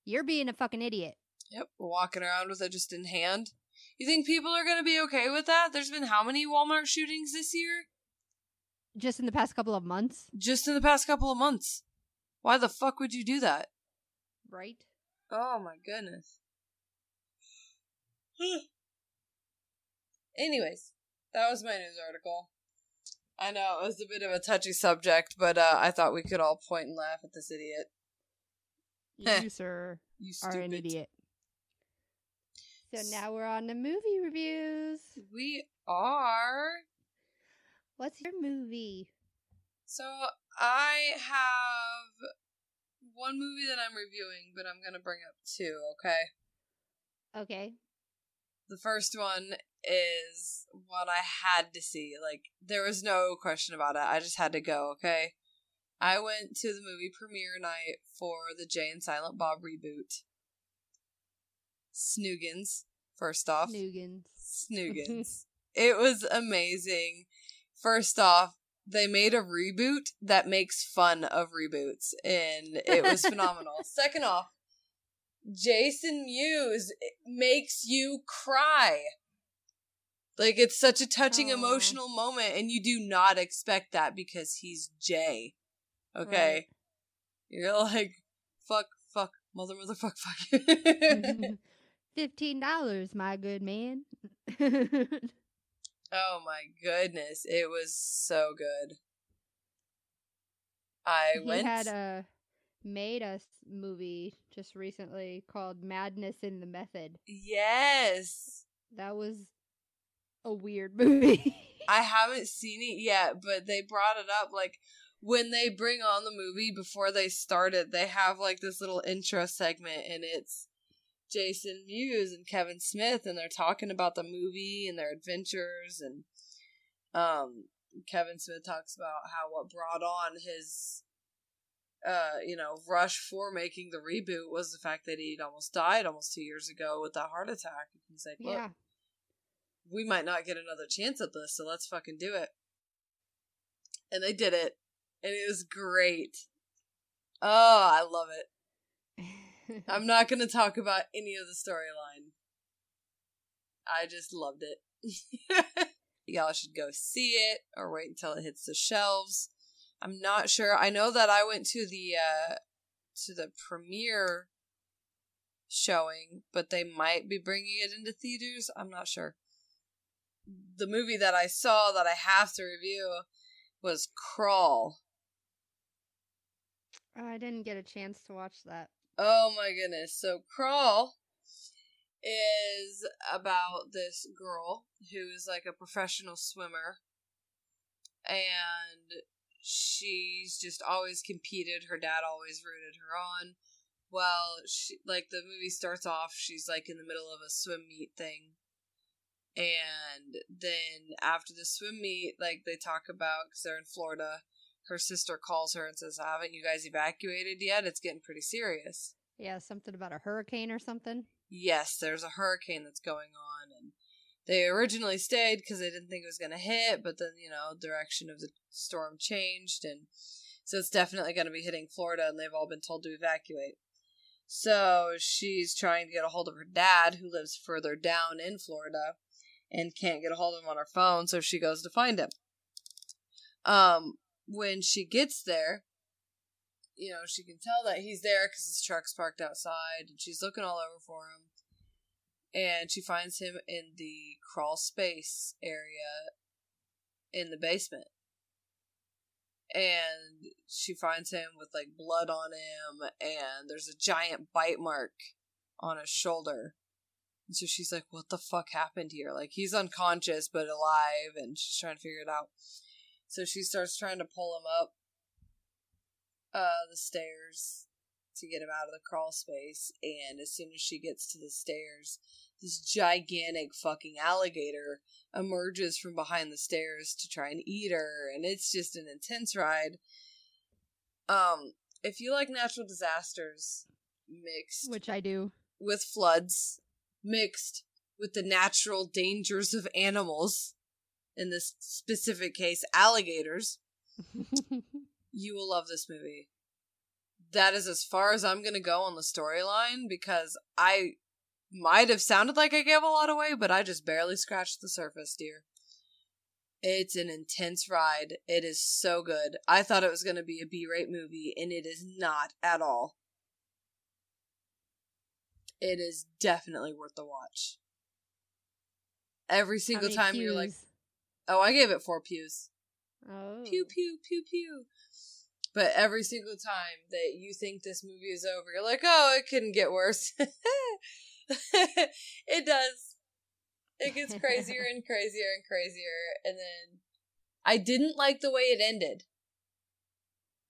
You're being a fucking idiot. Yep, walking around with it just in hand. You think people are going to be okay with that? There's been how many Walmart shootings this year? Just in the past couple of months, Just in the past couple of months. Why the fuck would you do that? right? Oh my goodness. Anyways, that was my news article. I know it was a bit of a touchy subject, but uh, I thought we could all point and laugh at this idiot. You, sir, You are an idiot. So now we're on the movie reviews. We are. What's your movie? So I have one movie that I'm reviewing, but I'm gonna bring up two. Okay. Okay. The first one is what I had to see. Like there was no question about it. I just had to go. Okay. I went to the movie premiere night for the Jay and Silent Bob reboot. Snoogans, first off. Snoogans. Snoogans. it was amazing. First off, they made a reboot that makes fun of reboots, and it was phenomenal. Second off, Jason Mewes makes you cry. Like it's such a touching emotional moment, and you do not expect that because he's Jay. Okay, Right. you're like, fuck, fuck, mother, mother, fuck, fuck. Fifteen dollars, my good man. Oh my goodness, it was so good. I he went. had a made a s- movie just recently called Madness in the Method. yes, That was a weird movie. I haven't seen it yet, but they brought it up like when they bring on the movie before they start it, They have like this little intro segment, and it's Jason Mewes and Kevin Smith, and they're talking about the movie and their adventures, and um, Kevin Smith talks about how what brought on his uh, you know, rush for making the reboot was the fact that he'd almost died almost two years ago with that heart attack. And he's like, look, yeah. we might not get another chance at this, so let's fucking do it. And they did it, and it was great. Oh, I love it. I'm not going to talk about any of the storyline. I just loved it. Y'all should go see it or wait until it hits the shelves. I'm not sure. I know that I went to the uh to the premiere showing, but they might be bringing it into theaters. I'm not sure. The movie that I saw that I have to review was Crawl. I didn't get a chance to watch that. Oh my goodness. So Crawl is about this girl who is like a professional swimmer and she's just always competed. Her dad always rooted her on. Well, she like the movie starts off, she's like in the middle of a swim meet thing. And then after the swim meet, like they talk about because they're in Florida, her sister calls her and says, "Haven't you guys evacuated yet? It's getting pretty serious." Yeah, something about a hurricane or something. yes, there's a hurricane that's going on, and they originally stayed because they didn't think it was going to hit, but then you know direction of the storm changed, and so it's definitely going to be hitting Florida, and they've all been told to evacuate. So she's trying to get a hold of her dad, who lives further down in Florida, and can't get a hold of him on her phone, so she goes to find him. Um, when she gets there, you know, she can tell that he's there because his truck's parked outside, and she's looking all over for him. And she finds him in the crawl space area in the basement. And she finds him with like blood on him, and there's a giant bite mark on his shoulder. And so she's like, What the fuck happened here? Like, he's unconscious but alive, and she's trying to figure it out. So she starts trying to pull him up uh, the stairs to get him out of the crawl space. And as soon as she gets to the stairs, this gigantic fucking alligator emerges from behind the stairs to try and eat her. And it's just an intense ride. Um, if you like natural disasters mixed Which I do. with floods, mixed with the natural dangers of animals, in this specific case, alligators, you will love this movie. That is as far as I'm going to go on the storyline because I might have sounded like I gave a lot away, but I just barely scratched the surface, dear. It's an intense ride. It is so good. I thought it was going to be a B rate movie, and it is not at all. It is definitely worth the watch. Every single time you're like, oh, I gave it four pews. oh. Pew pew pew pew. But every single time that you think this movie is over, you're like, oh, it couldn't get worse. it does. It gets crazier and crazier and crazier. And then I didn't like the way it ended.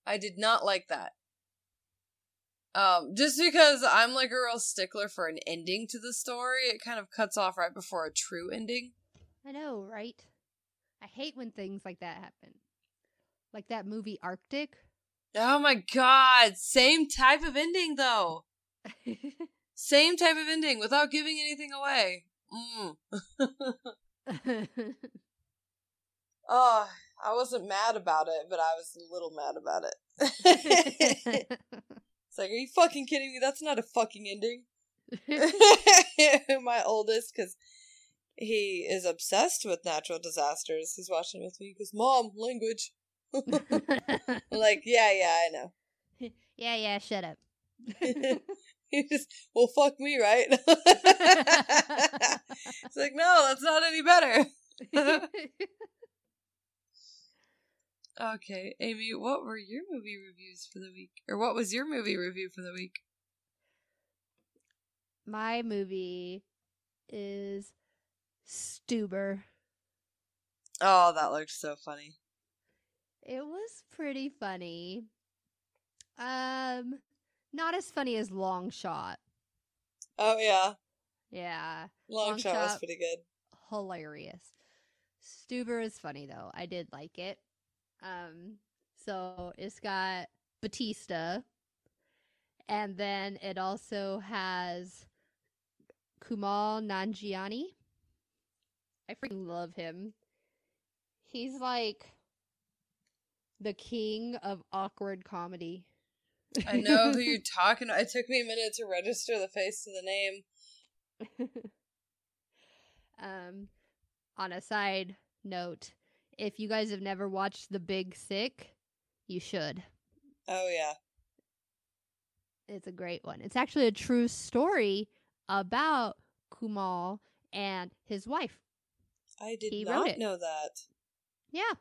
I did not like that. Um, just because I'm like a real stickler for an ending to the story, it kind of cuts off right before a true ending. I know, right? I hate when things like that happen. Like that movie Arctic. Oh my god. Same type of ending though. Same type of ending without giving anything away. Mm. oh, I wasn't mad about it, but I was a little mad about it. it's like, are you fucking kidding me? That's not a fucking ending. My oldest, because he is obsessed with natural disasters. He's watching with me. He goes, Mom, language. I'm like, yeah, yeah, I know. yeah, yeah, shut up. he just, well, fuck me, right? it's like, no, that's not any better. okay, Amy, what were your movie reviews for the week? Or what was your movie review for the week? My movie is Stuber. Oh, that looked so funny. It was pretty funny. Um, not as funny as Long Shot. Oh yeah, Yeah, Long, Long Shot, was pretty good. hilarious. Stuber is funny though. I did like it. Um, so it's got Batista, and then it also has Kumail Nanjiani. I freaking love him. He's like the king of awkward comedy. I know who you're talking about. It took me a minute to register the face to the name. um, on a side note, if you guys have never watched The Big Sick, you should. Oh yeah. It's a great one. It's actually a true story about Kumail and his wife. I did He wrote not know that. Yeah.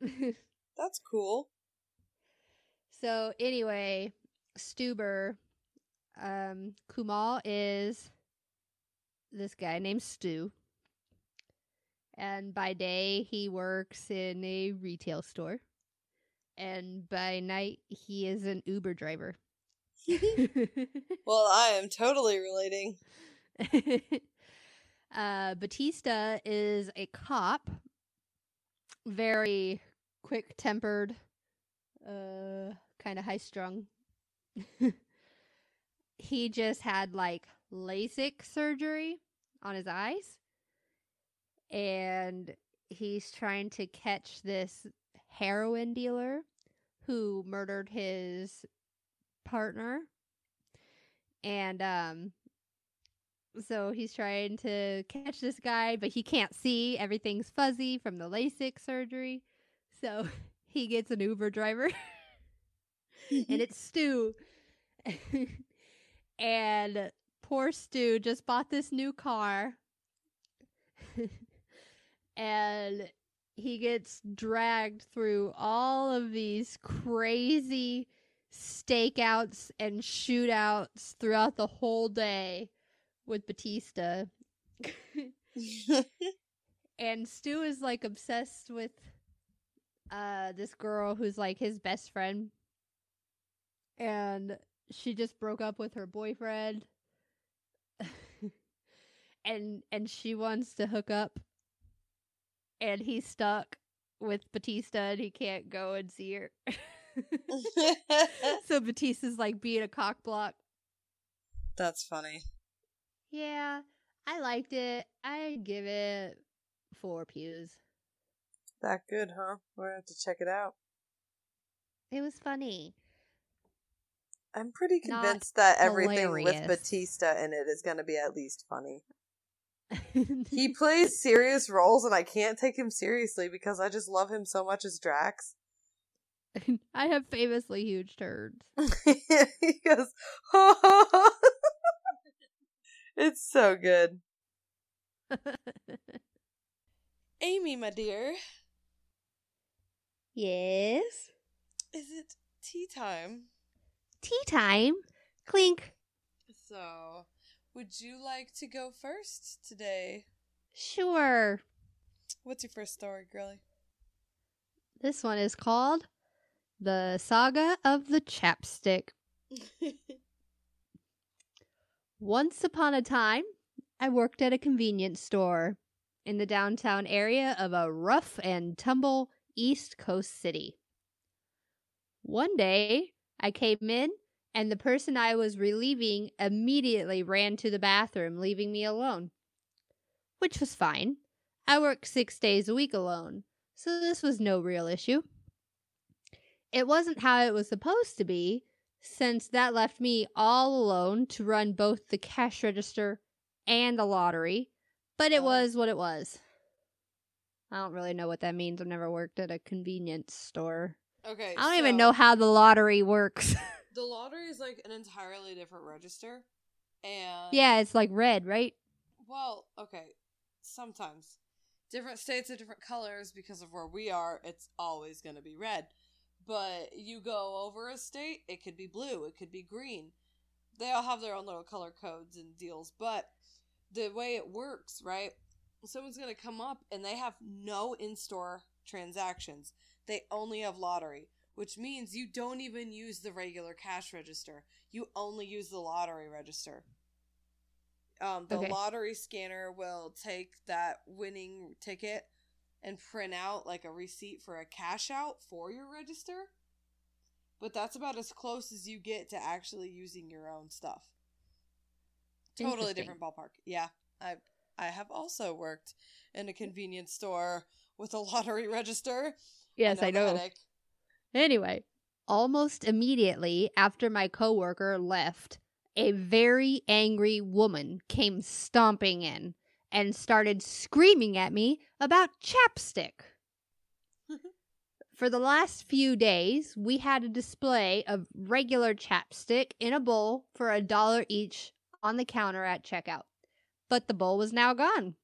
That's cool. So anyway, Stuber, um, Kumail is this guy named Stu. And by day he works in a retail store. And by night he is an Uber driver. Well, I am totally relating. uh, Batista is a cop, very quick tempered, uh, kind of high strung. he just had like LASIK surgery on his eyes, and he's trying to catch this heroin dealer who murdered his partner. And um so he's trying to catch this guy, but he can't see. Everything's fuzzy from the LASIK surgery. So he gets an Uber driver, and it's Stu. and poor Stu just bought this new car. and he gets dragged through all of these crazy stakeouts and shootouts throughout the whole day with Batista. and Stu is like obsessed with uh this girl who's like his best friend. And she just broke up with her boyfriend. and and she wants to hook up. And he's stuck with Batista and he can't go and see her. so Batista's like being a cock block. That's funny. Yeah, I liked it. I give it four pews. That good, huh? We're gonna have to check it out. It was funny. I'm pretty convinced that everything with. Batista in it is gonna be at least funny. He plays serious roles and I can't take him seriously because I just love him so much as Drax. I have famously huge turds. he goes, It's so good. Amy, my dear, yes. is it tea time? Tea time. Clink. So, would you like to go first today? Sure. What's your first story, girly? This one is called The Saga of the Chapstick. Once upon a time, I worked at a convenience store in the downtown area of a rough and tumble East Coast city. One day, I came in, and the person I was relieving immediately ran to the bathroom, leaving me alone. Which was fine. I work six days a week alone, so this was no real issue. It wasn't how it was supposed to be, since that left me all alone to run both the cash register and the lottery, but it was what it was. I don't really know what that means. I've never worked at a convenience store. Okay. I don't even know how the lottery works. The lottery is like an entirely different register. And yeah, it's like red, right? Well, okay. Sometimes. Different states have different colors because of where we are, it's always going to be red. But you go over a state, it could be blue, it could be green. They all have their own little color codes and deals, but the way it works, right? Someone's going to come up and they have no in store transactions. They only have lottery, which means you don't even use the regular cash register. You only use the lottery register. Um, the Okay. lottery scanner will take that winning ticket and print out like a receipt for a cash out for your register. But that's about as close as you get to actually using your own stuff. Totally different ballpark. Yeah. I I have also worked in a convenience store with a lottery register. Yes, I know. headache. Anyway, almost immediately after my coworker left, a very angry woman came stomping in and started screaming at me about chapstick. For the last few days, we had a display of regular chapstick in a bowl for a dollar each on the counter at checkout. But the bowl was now gone.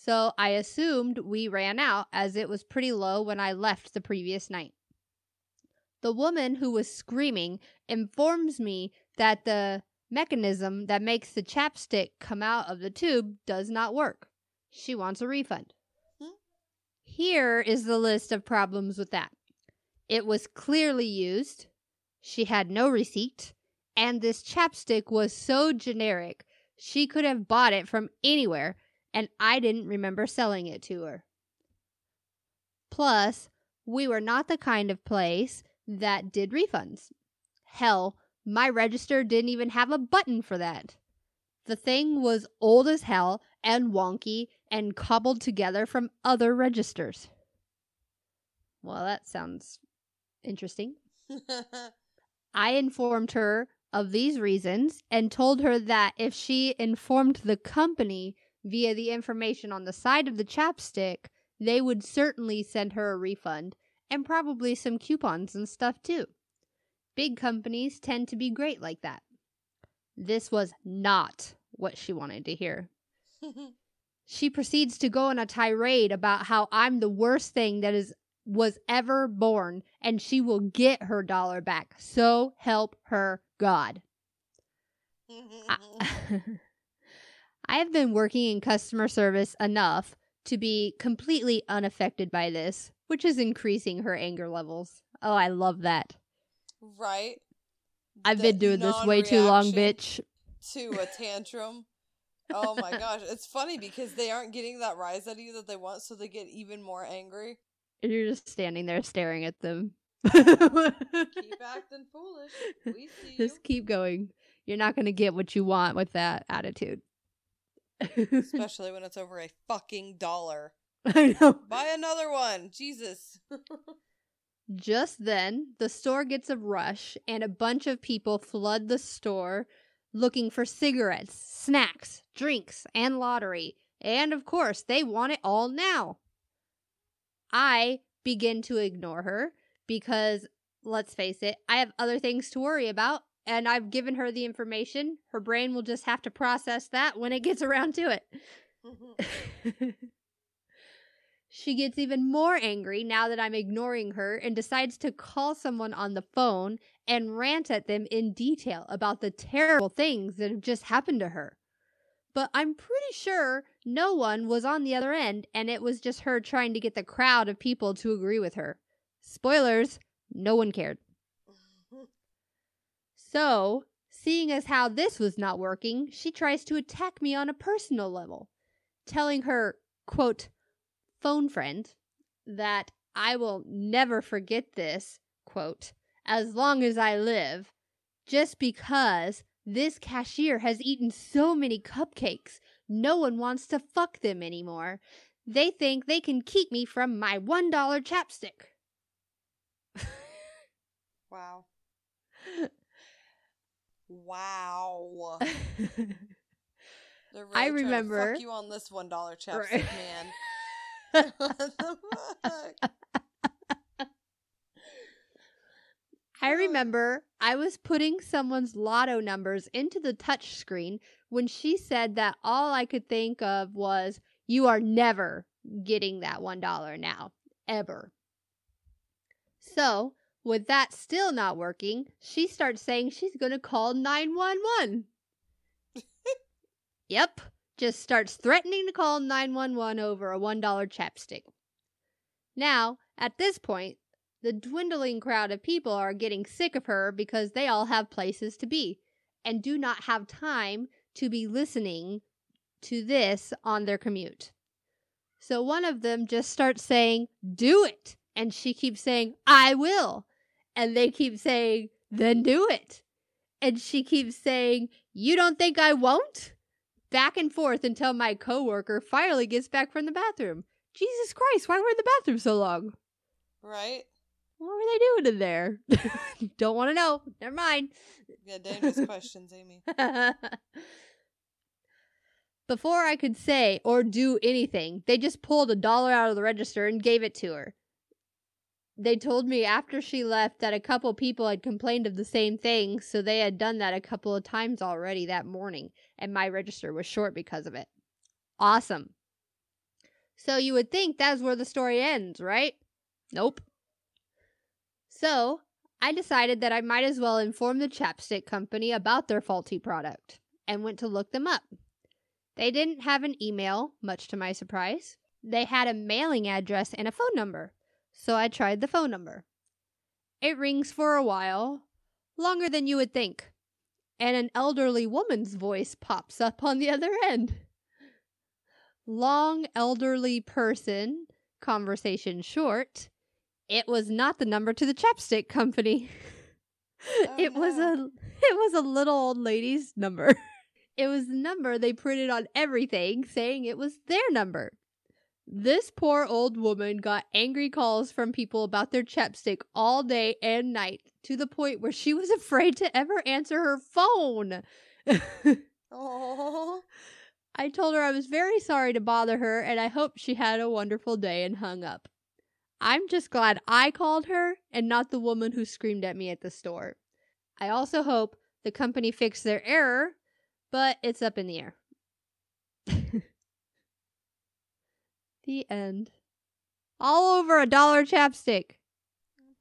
So I assumed we ran out as it was pretty low when I left the previous night. The woman who was screaming informs me that the mechanism that makes the chapstick come out of the tube does not work. She wants a refund. Hmm. Here is the list of problems with that. It was clearly used, she had no receipt, and this chapstick was so generic she could have bought it from anywhere, and I didn't remember selling it to her. Plus, we were not the kind of place that did refunds. Hell, my register didn't even have a button for that. The thing was old as hell and wonky and cobbled together from other registers. Well, that sounds interesting. I informed her of these reasons and told her that if she informed the company via the information on the side of the chapstick, they would certainly send her a refund and probably some coupons and stuff too. Big companies tend to be great like that. This was not what she wanted to hear. She proceeds to go on a tirade about how I'm the worst thing that is was ever born and she will get her dollar back. So help her God. I, I have been working in customer service enough to be completely unaffected by this, which is increasing her anger levels. Oh, I love that. right? I've The been doing this way too long, bitch. To a tantrum. oh my gosh. It's funny because they aren't getting that rise out of you that they want, so they get even more angry. You're just standing there staring at them. Keep acting foolish. We see you. just keep going. You're not going to get what you want with that attitude. Especially when it's over a fucking dollar. I know. Buy another one. Jesus. Just then, the store gets a rush, and a bunch of people flood the store looking for cigarettes, snacks, drinks, and lottery. And of course, they want it all now. I begin to ignore her because, let's face it, I have other things to worry about, and I've given her the information. Her brain will just have to process that when it gets around to it. She gets even more angry now that I'm ignoring her and decides to call someone on the phone and rant at them in detail about the terrible things that have just happened to her. But I'm pretty sure no one was on the other end and it was just her trying to get the crowd of people to agree with her. Spoilers, no one cared. So, seeing as how this was not working, she tries to attack me on a personal level, telling her, quote, phone friend that I will never forget this, quote, as long as I live just because this cashier has eaten so many cupcakes. No one wants to fuck them anymore. They think they can keep me from my $1 chapstick. Wow. Wow. Really I remember- fuck you on this one dollar chapstick, Right. man. what the fuck? I remember I was putting someone's lotto numbers into the touch screen when she said that all I could think of was, You are never getting that $1 now, ever. So, with that still not working, she starts saying she's going to call 911. yep, just starts threatening to call 911 over a $1 chapstick. Now, at this point, the dwindling crowd of people are getting sick of her because they all have places to be and do not have time to be listening to this on their commute. So one of them just starts saying, Do it. And she keeps saying, I will. And they keep saying, Then do it. And she keeps saying, You don't think I won't? Back and forth until my coworker finally gets back from the bathroom. Jesus Christ, why were in the bathroom so long? Right? What were they doing in there? Don't want to know. Never mind. Yeah, dangerous questions, Amy. Before I could say or do anything, they just pulled a dollar out of the register and gave it to her. They told me after she left that a couple people had complained of the same thing, so they had done that a couple of times already that morning, and my register was short because of it. Awesome. So you would think that's where the story ends, right? Nope. So, I decided that I might as well inform the chapstick company about their faulty product and went to look them up. They didn't have an email, much to my surprise. They had a mailing address and a phone number, so I tried the phone number. It rings for a while, longer than you would think, and an elderly woman's voice pops up on the other end. Long elderly person, conversation short. It was not the number to the chapstick company. Oh, it was a it was a little old lady's number. It was the number they printed on everything saying it was their number. This poor old woman got angry calls from people about their chapstick all day and night to the point where she was afraid to ever answer her phone. Oh, I told her I was very sorry to bother her and I hoped she had a wonderful day and hung up. I'm just glad I called her and not the woman who screamed at me at the store. I also hope the company fixed their error, but it's up in the air. The end. All over a dollar chapstick.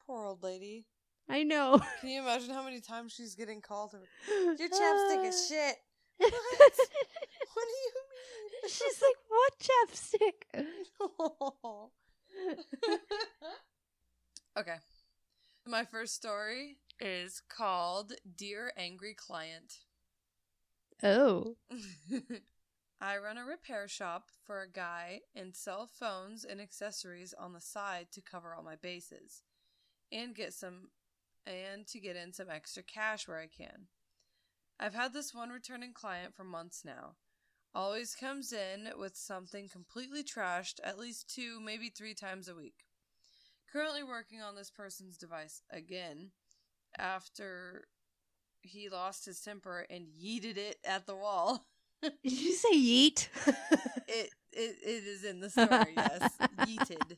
poor old lady. I know. Can you imagine how many times she's getting called? Your chapstick is shit. What? What do you mean? She's like, what chapstick? okay. My first story is called Dear Angry Client. Oh. I run a repair shop for a guy and sell phones and accessories on the side to cover all my bases and get some and to get in some extra cash where I can. I've had this one returning client for months now. Always comes in with something completely trashed at least two, maybe three times a week. Currently working on this person's device again after he lost his temper and yeeted it at the wall. Did you say yeet? It it, it is in the story, yes. Yeeted.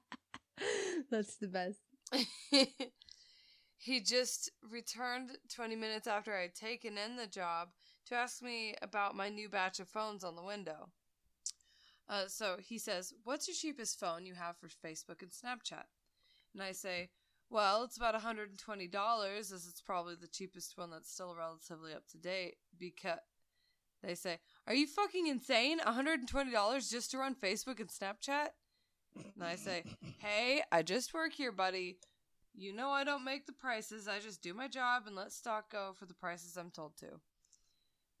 That's the best. he just returned 20 minutes after I'd taken in the job to ask me about my new batch of phones on the window. Uh, so he says, What's your cheapest phone you have for Facebook and Snapchat? And I say, Well, it's about $120, as it's probably the cheapest one that's still relatively up to date. Because they say, Are you fucking insane? $120 just to run Facebook and Snapchat? And I say, Hey, I just work here, buddy. You know I don't make the prices. I just do my job and let stock go for the prices I'm told to.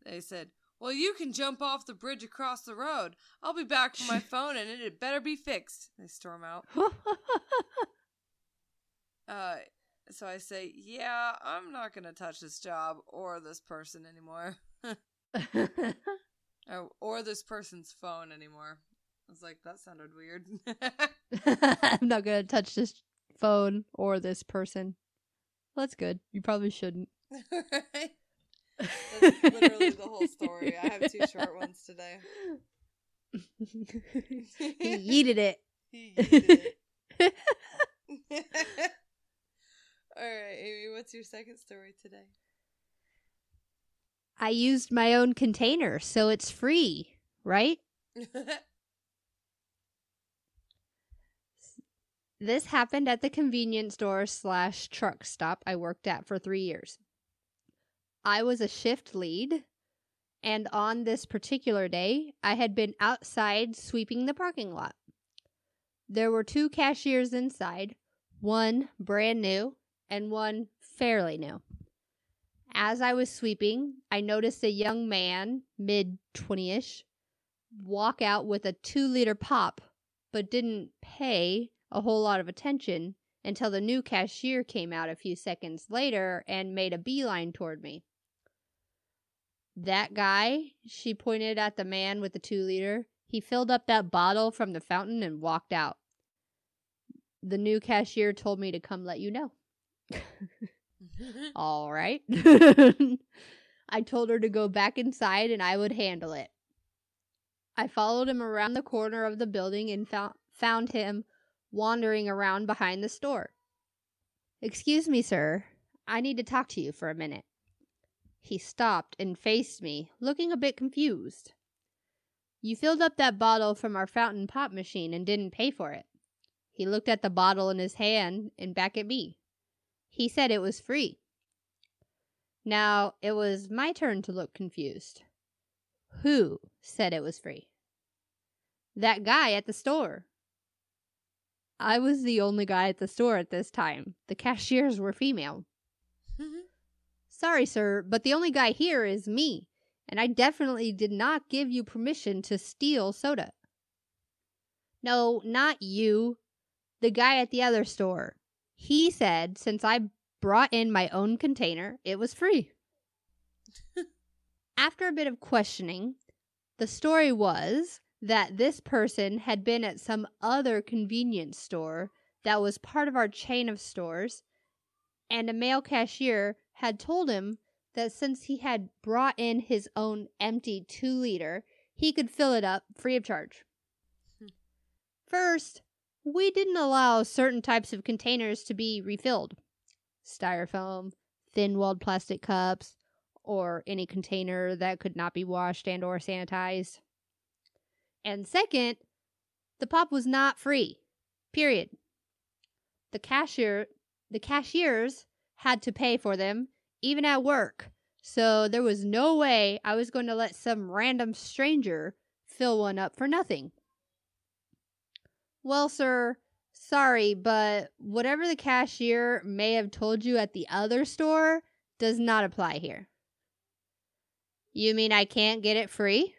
They said, Well, you can jump off the bridge across the road. I'll be back for my phone and it had better be fixed. They storm out. Uh, So I say, yeah, I'm not going to touch this job or this person anymore. or, oh, or this person's phone anymore. I was like, that sounded weird. I'm not gonna touch this phone or this person. That's good. You probably shouldn't. right? That's literally the whole story. I have two short ones today. he yeeted it. He yeeted it. All right, Amy, what's your second story today? I used my own container, so it's free, right? This happened at the convenience store slash truck stop I worked at for three years. I was a shift lead, and on this particular day, I had been outside sweeping the parking lot. There were two cashiers inside, one brand new and one fairly new. As I was sweeping, I noticed a young man, mid 20 ish, walk out with a two liter pop, but didn't pay a whole lot of attention until the new cashier came out a few seconds later and made a beeline toward me. That guy, she pointed at the man with the two liter, he filled up that bottle from the fountain and walked out. The new cashier told me to come let you know. All right. I told her to go back inside and I would handle it. I followed him around the corner of the building and found, found him wandering around behind the store. Excuse me, sir. I need to talk to you for a minute. He stopped and faced me, looking a bit confused. You filled up that bottle from our fountain pop machine and didn't pay for it. He looked at the bottle in his hand and back at me. He said it was free. Now, it was my turn to look confused. Who said it was free? That guy at the store. I was the only guy at the store at this time. The cashiers were female. Sorry, sir, but the only guy here is me, and I definitely did not give you permission to steal soda. No, not you. The guy at the other store. He said since I brought in my own container, it was free. After a bit of questioning, the story was that this person had been at some other convenience store that was part of our chain of stores, and a male cashier had told him that since he had brought in his own empty two liter, he could fill it up free of charge. Hmm. First, we didn't allow certain types of containers to be refilled styrofoam, thin walled plastic cups, or any container that could not be washed and or sanitized. And second, the pop was not free. Period. The cashier the cashiers had to pay for them even at work. So there was no way I was going to let some random stranger fill one up for nothing. Well, sir, sorry, but whatever the cashier may have told you at the other store does not apply here. You mean I can't get it free?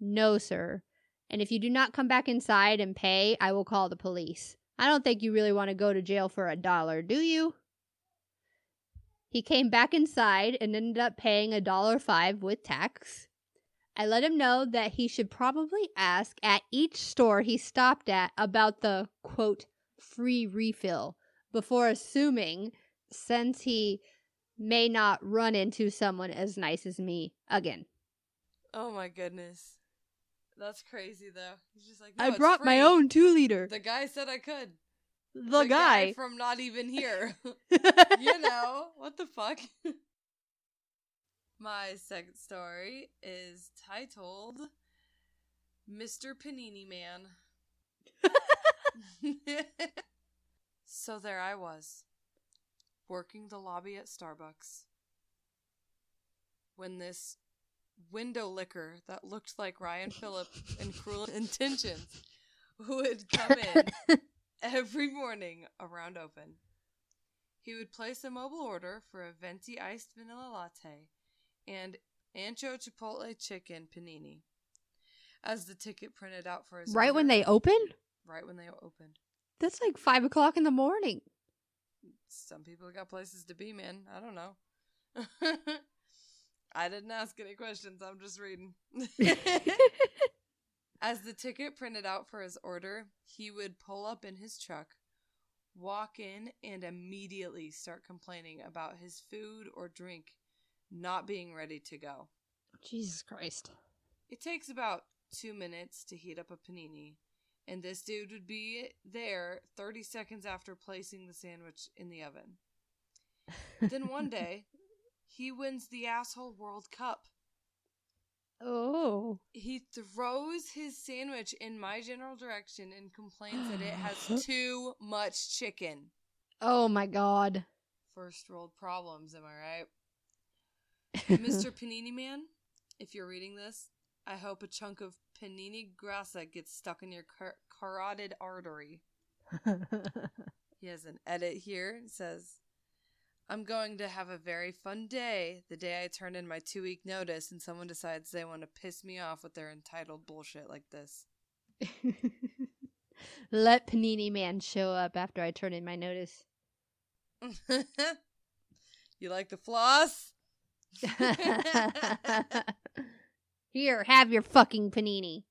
No, sir. And if you do not come back inside and pay, I will call the police. I don't think you really want to go to jail for a dollar, do you? He came back inside and ended up paying a dollar five with tax. I let him know that he should probably ask at each store he stopped at about the quote free refill before assuming since he may not run into someone as nice as me again. Oh my goodness. That's crazy though. He's just like, I "No, it's brought my own two liter. The guy said I could. The, guy. from not even here. you know what the fuck. my second story is titled "Mr. Panini Man." so there I was, working the lobby at Starbucks, when this window licker that looked like Ryan Phillip in Cruel Intentions would come in every morning around open. He would place a mobile order for a venti iced vanilla latte and ancho chipotle chicken panini. As the ticket printed out for his right when they open? right when they opened. That's like five o'clock in the morning. Some people got places to be, man. I don't know. I didn't ask any questions. I'm just reading. As the ticket printed out for his order, he would pull up in his truck, walk in, and immediately start complaining about his food or drink not being ready to go. Jesus Christ. It takes about two minutes to heat up a panini, and this dude would be there 30 seconds after placing the sandwich in the oven. then one day, he wins the asshole World Cup. Oh. He throws his sandwich in my general direction and complains that it has too much chicken. Oh my god. First world problems, am I right? Mr. Panini Man, if you're reading this, I hope a chunk of panini grassa gets stuck in your car- carotid artery. He has an edit here. It says, I'm going to have a very fun day the day I turn in my two week notice and someone decides they want to piss me off with their entitled bullshit like this. Let Panini Man show up after I turn in my notice. you like the floss? Here, have your fucking panini.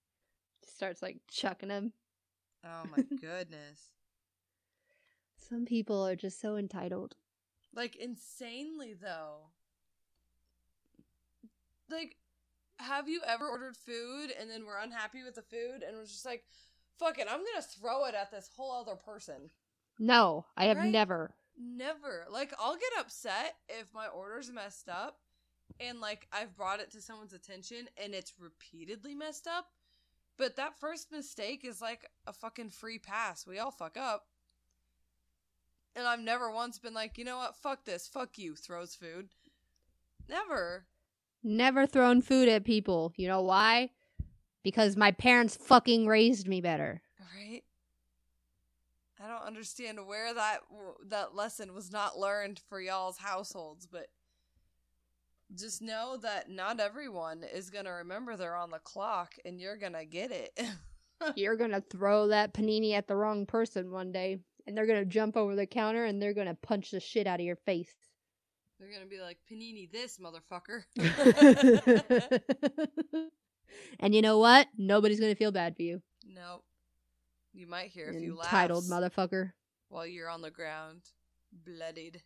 Starts like chucking them. Oh my goodness. Some people are just so entitled. Like insanely though. Like have you ever ordered food and then we're unhappy with the food and we're just like, fuck it, I'm gonna throw it at this whole other person. No, I have Right? never. Never. Like I'll get upset if my order's messed up and like I've brought it to someone's attention and it's repeatedly messed up. But that first mistake is like a fucking free pass. We all fuck up. And I've never once been like, you know what, fuck this, fuck you, throws food. Never. Never thrown food at people. You know why? Because my parents fucking raised me better. Right? I don't understand where that that lesson was not learned for y'all's households, but just know that not everyone is going to remember they're on the clock and you're going to get it. You're gonna throw that panini at the wrong person one day, and they're gonna jump over the counter and they're gonna punch the shit out of your face. they're going to be like, "Panini this, motherfucker." and you know what? Nobody's gonna feel bad for you. nope. You might hear a few Entitled laughs motherfucker. while you're on the ground, bloodied,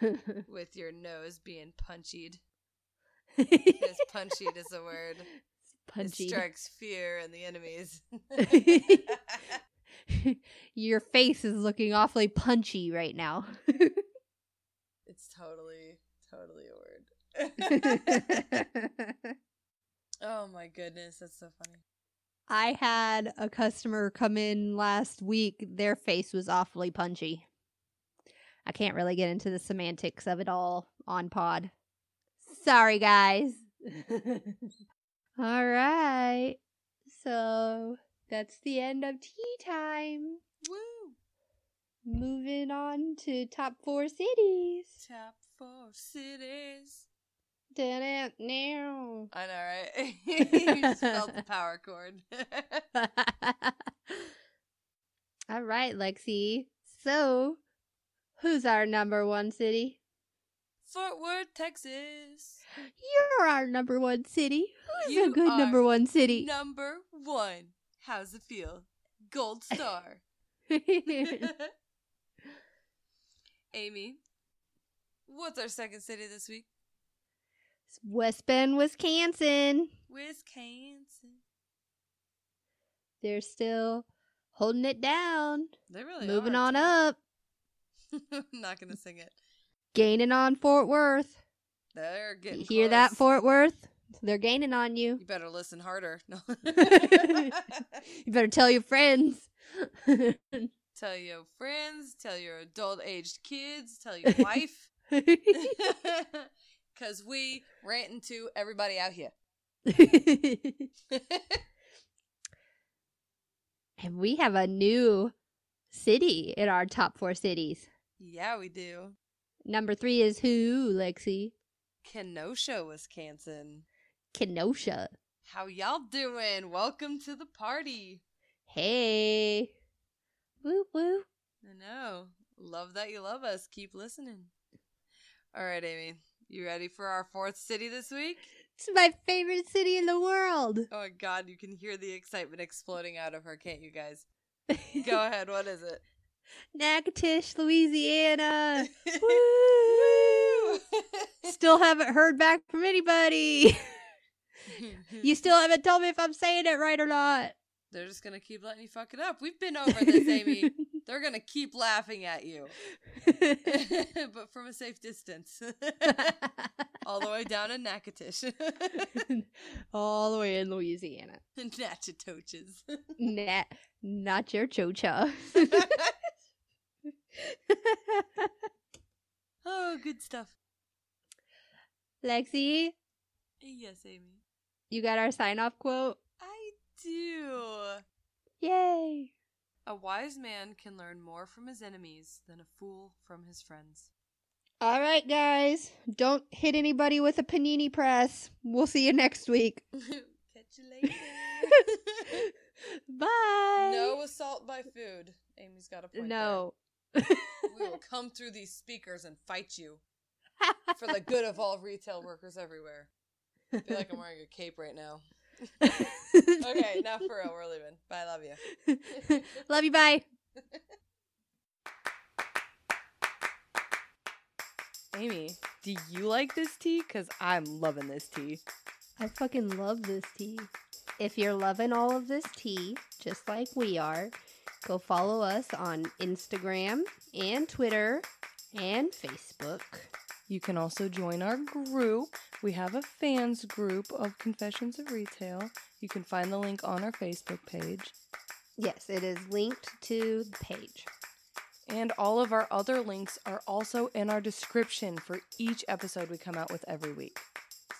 with your nose being punchied. Because punchied is a word. It Punchy. strikes fear in the enemies. Your face is looking awfully punchy right now. it's totally, totally a word. oh my goodness, that's so funny. I had a customer come in last week. Their face was awfully punchy. I can't really get into the semantics of it all on pod. Sorry, guys. all right. So that's the end of tea time. Woo! Moving on to top four cities. Top four cities. Da-da-now. I know, right? you just felt the power chord. All right, Lexi. So, who's our number one city? Fort Worth, Texas. You're our number one city. Who's a good number one city? Number one. How's it feel? Gold star. Amy, what's our second city this week? West Bend, Wisconsin. Wisconsin. They're still holding it down, They really moving are, on up, I'm not gonna sing it. gaining on Fort Worth. They're getting. You hear that. Fort Worth? They're gaining on you. You better listen harder. No. You better tell your friends. tell your friends. Tell your adult-aged kids. Tell your wife. Cause we ranting to everybody out here. and we have a new city in our top four cities. Yeah, we do. Number three is who, Lexi? Kenosha, Wisconsin. Kenosha. How y'all doing? Welcome to the party. Hey. Woo woo. I know. Love that you love us. Keep listening. All right, Amy. You ready for our fourth city this week? It's my favorite city in the world. Oh my god, you can hear the excitement exploding out of her, can't you guys? Go ahead, what is it? Natchitoches, Louisiana. Woo! Still haven't heard back from anybody. you still haven't told me if I'm saying it right or not. They're just gonna keep letting you fuck it up. We've been over this, Amy. They're gonna keep laughing at you, but from a safe distance, all the way down in Natchitoches, All the way in Louisiana. Natchitoches. Nat, not your chocha. oh, good stuff. Lexi, Yes, Amy. you got our sign off quote? I do. Yay. A wise man can learn more from his enemies than a fool from his friends. All right, guys. Don't hit anybody with a panini press. We'll see you next week. Catch you later. Bye. no assault by food. Amy's got a point. No. there. We will come through these speakers and fight you for the good of all retail workers everywhere. I feel like I'm wearing a cape right now. Okay, now for real, we're leaving. Bye, love you. Love you. Bye. Amy, do you like this tea? Because I'm loving this tea. I fucking love this tea. If you're loving all of this tea, just like we are, go follow us on Instagram and Twitter and Facebook. You can also join our group. We have a fans group of Confessions of Retail. You can find the link on our Facebook page. Yes, it is linked to the page. And all of our other links are also in our description for each episode we come out with every week.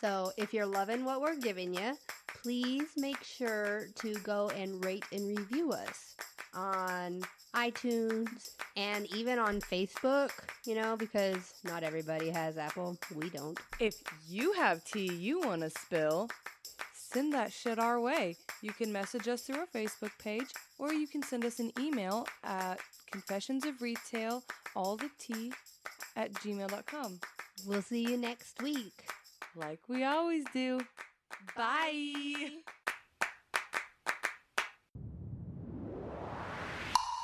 So if you're loving what we're giving you, please make sure to go and rate and review us on iTunes and even on Facebook, you know, because not everybody has Apple. We don't. If you have tea you want to spill, send that shit our way. You can message us through our Facebook page or you can send us an email at confessions of retail all the tea at gmail.com We'll see you next week. like we always do Bye.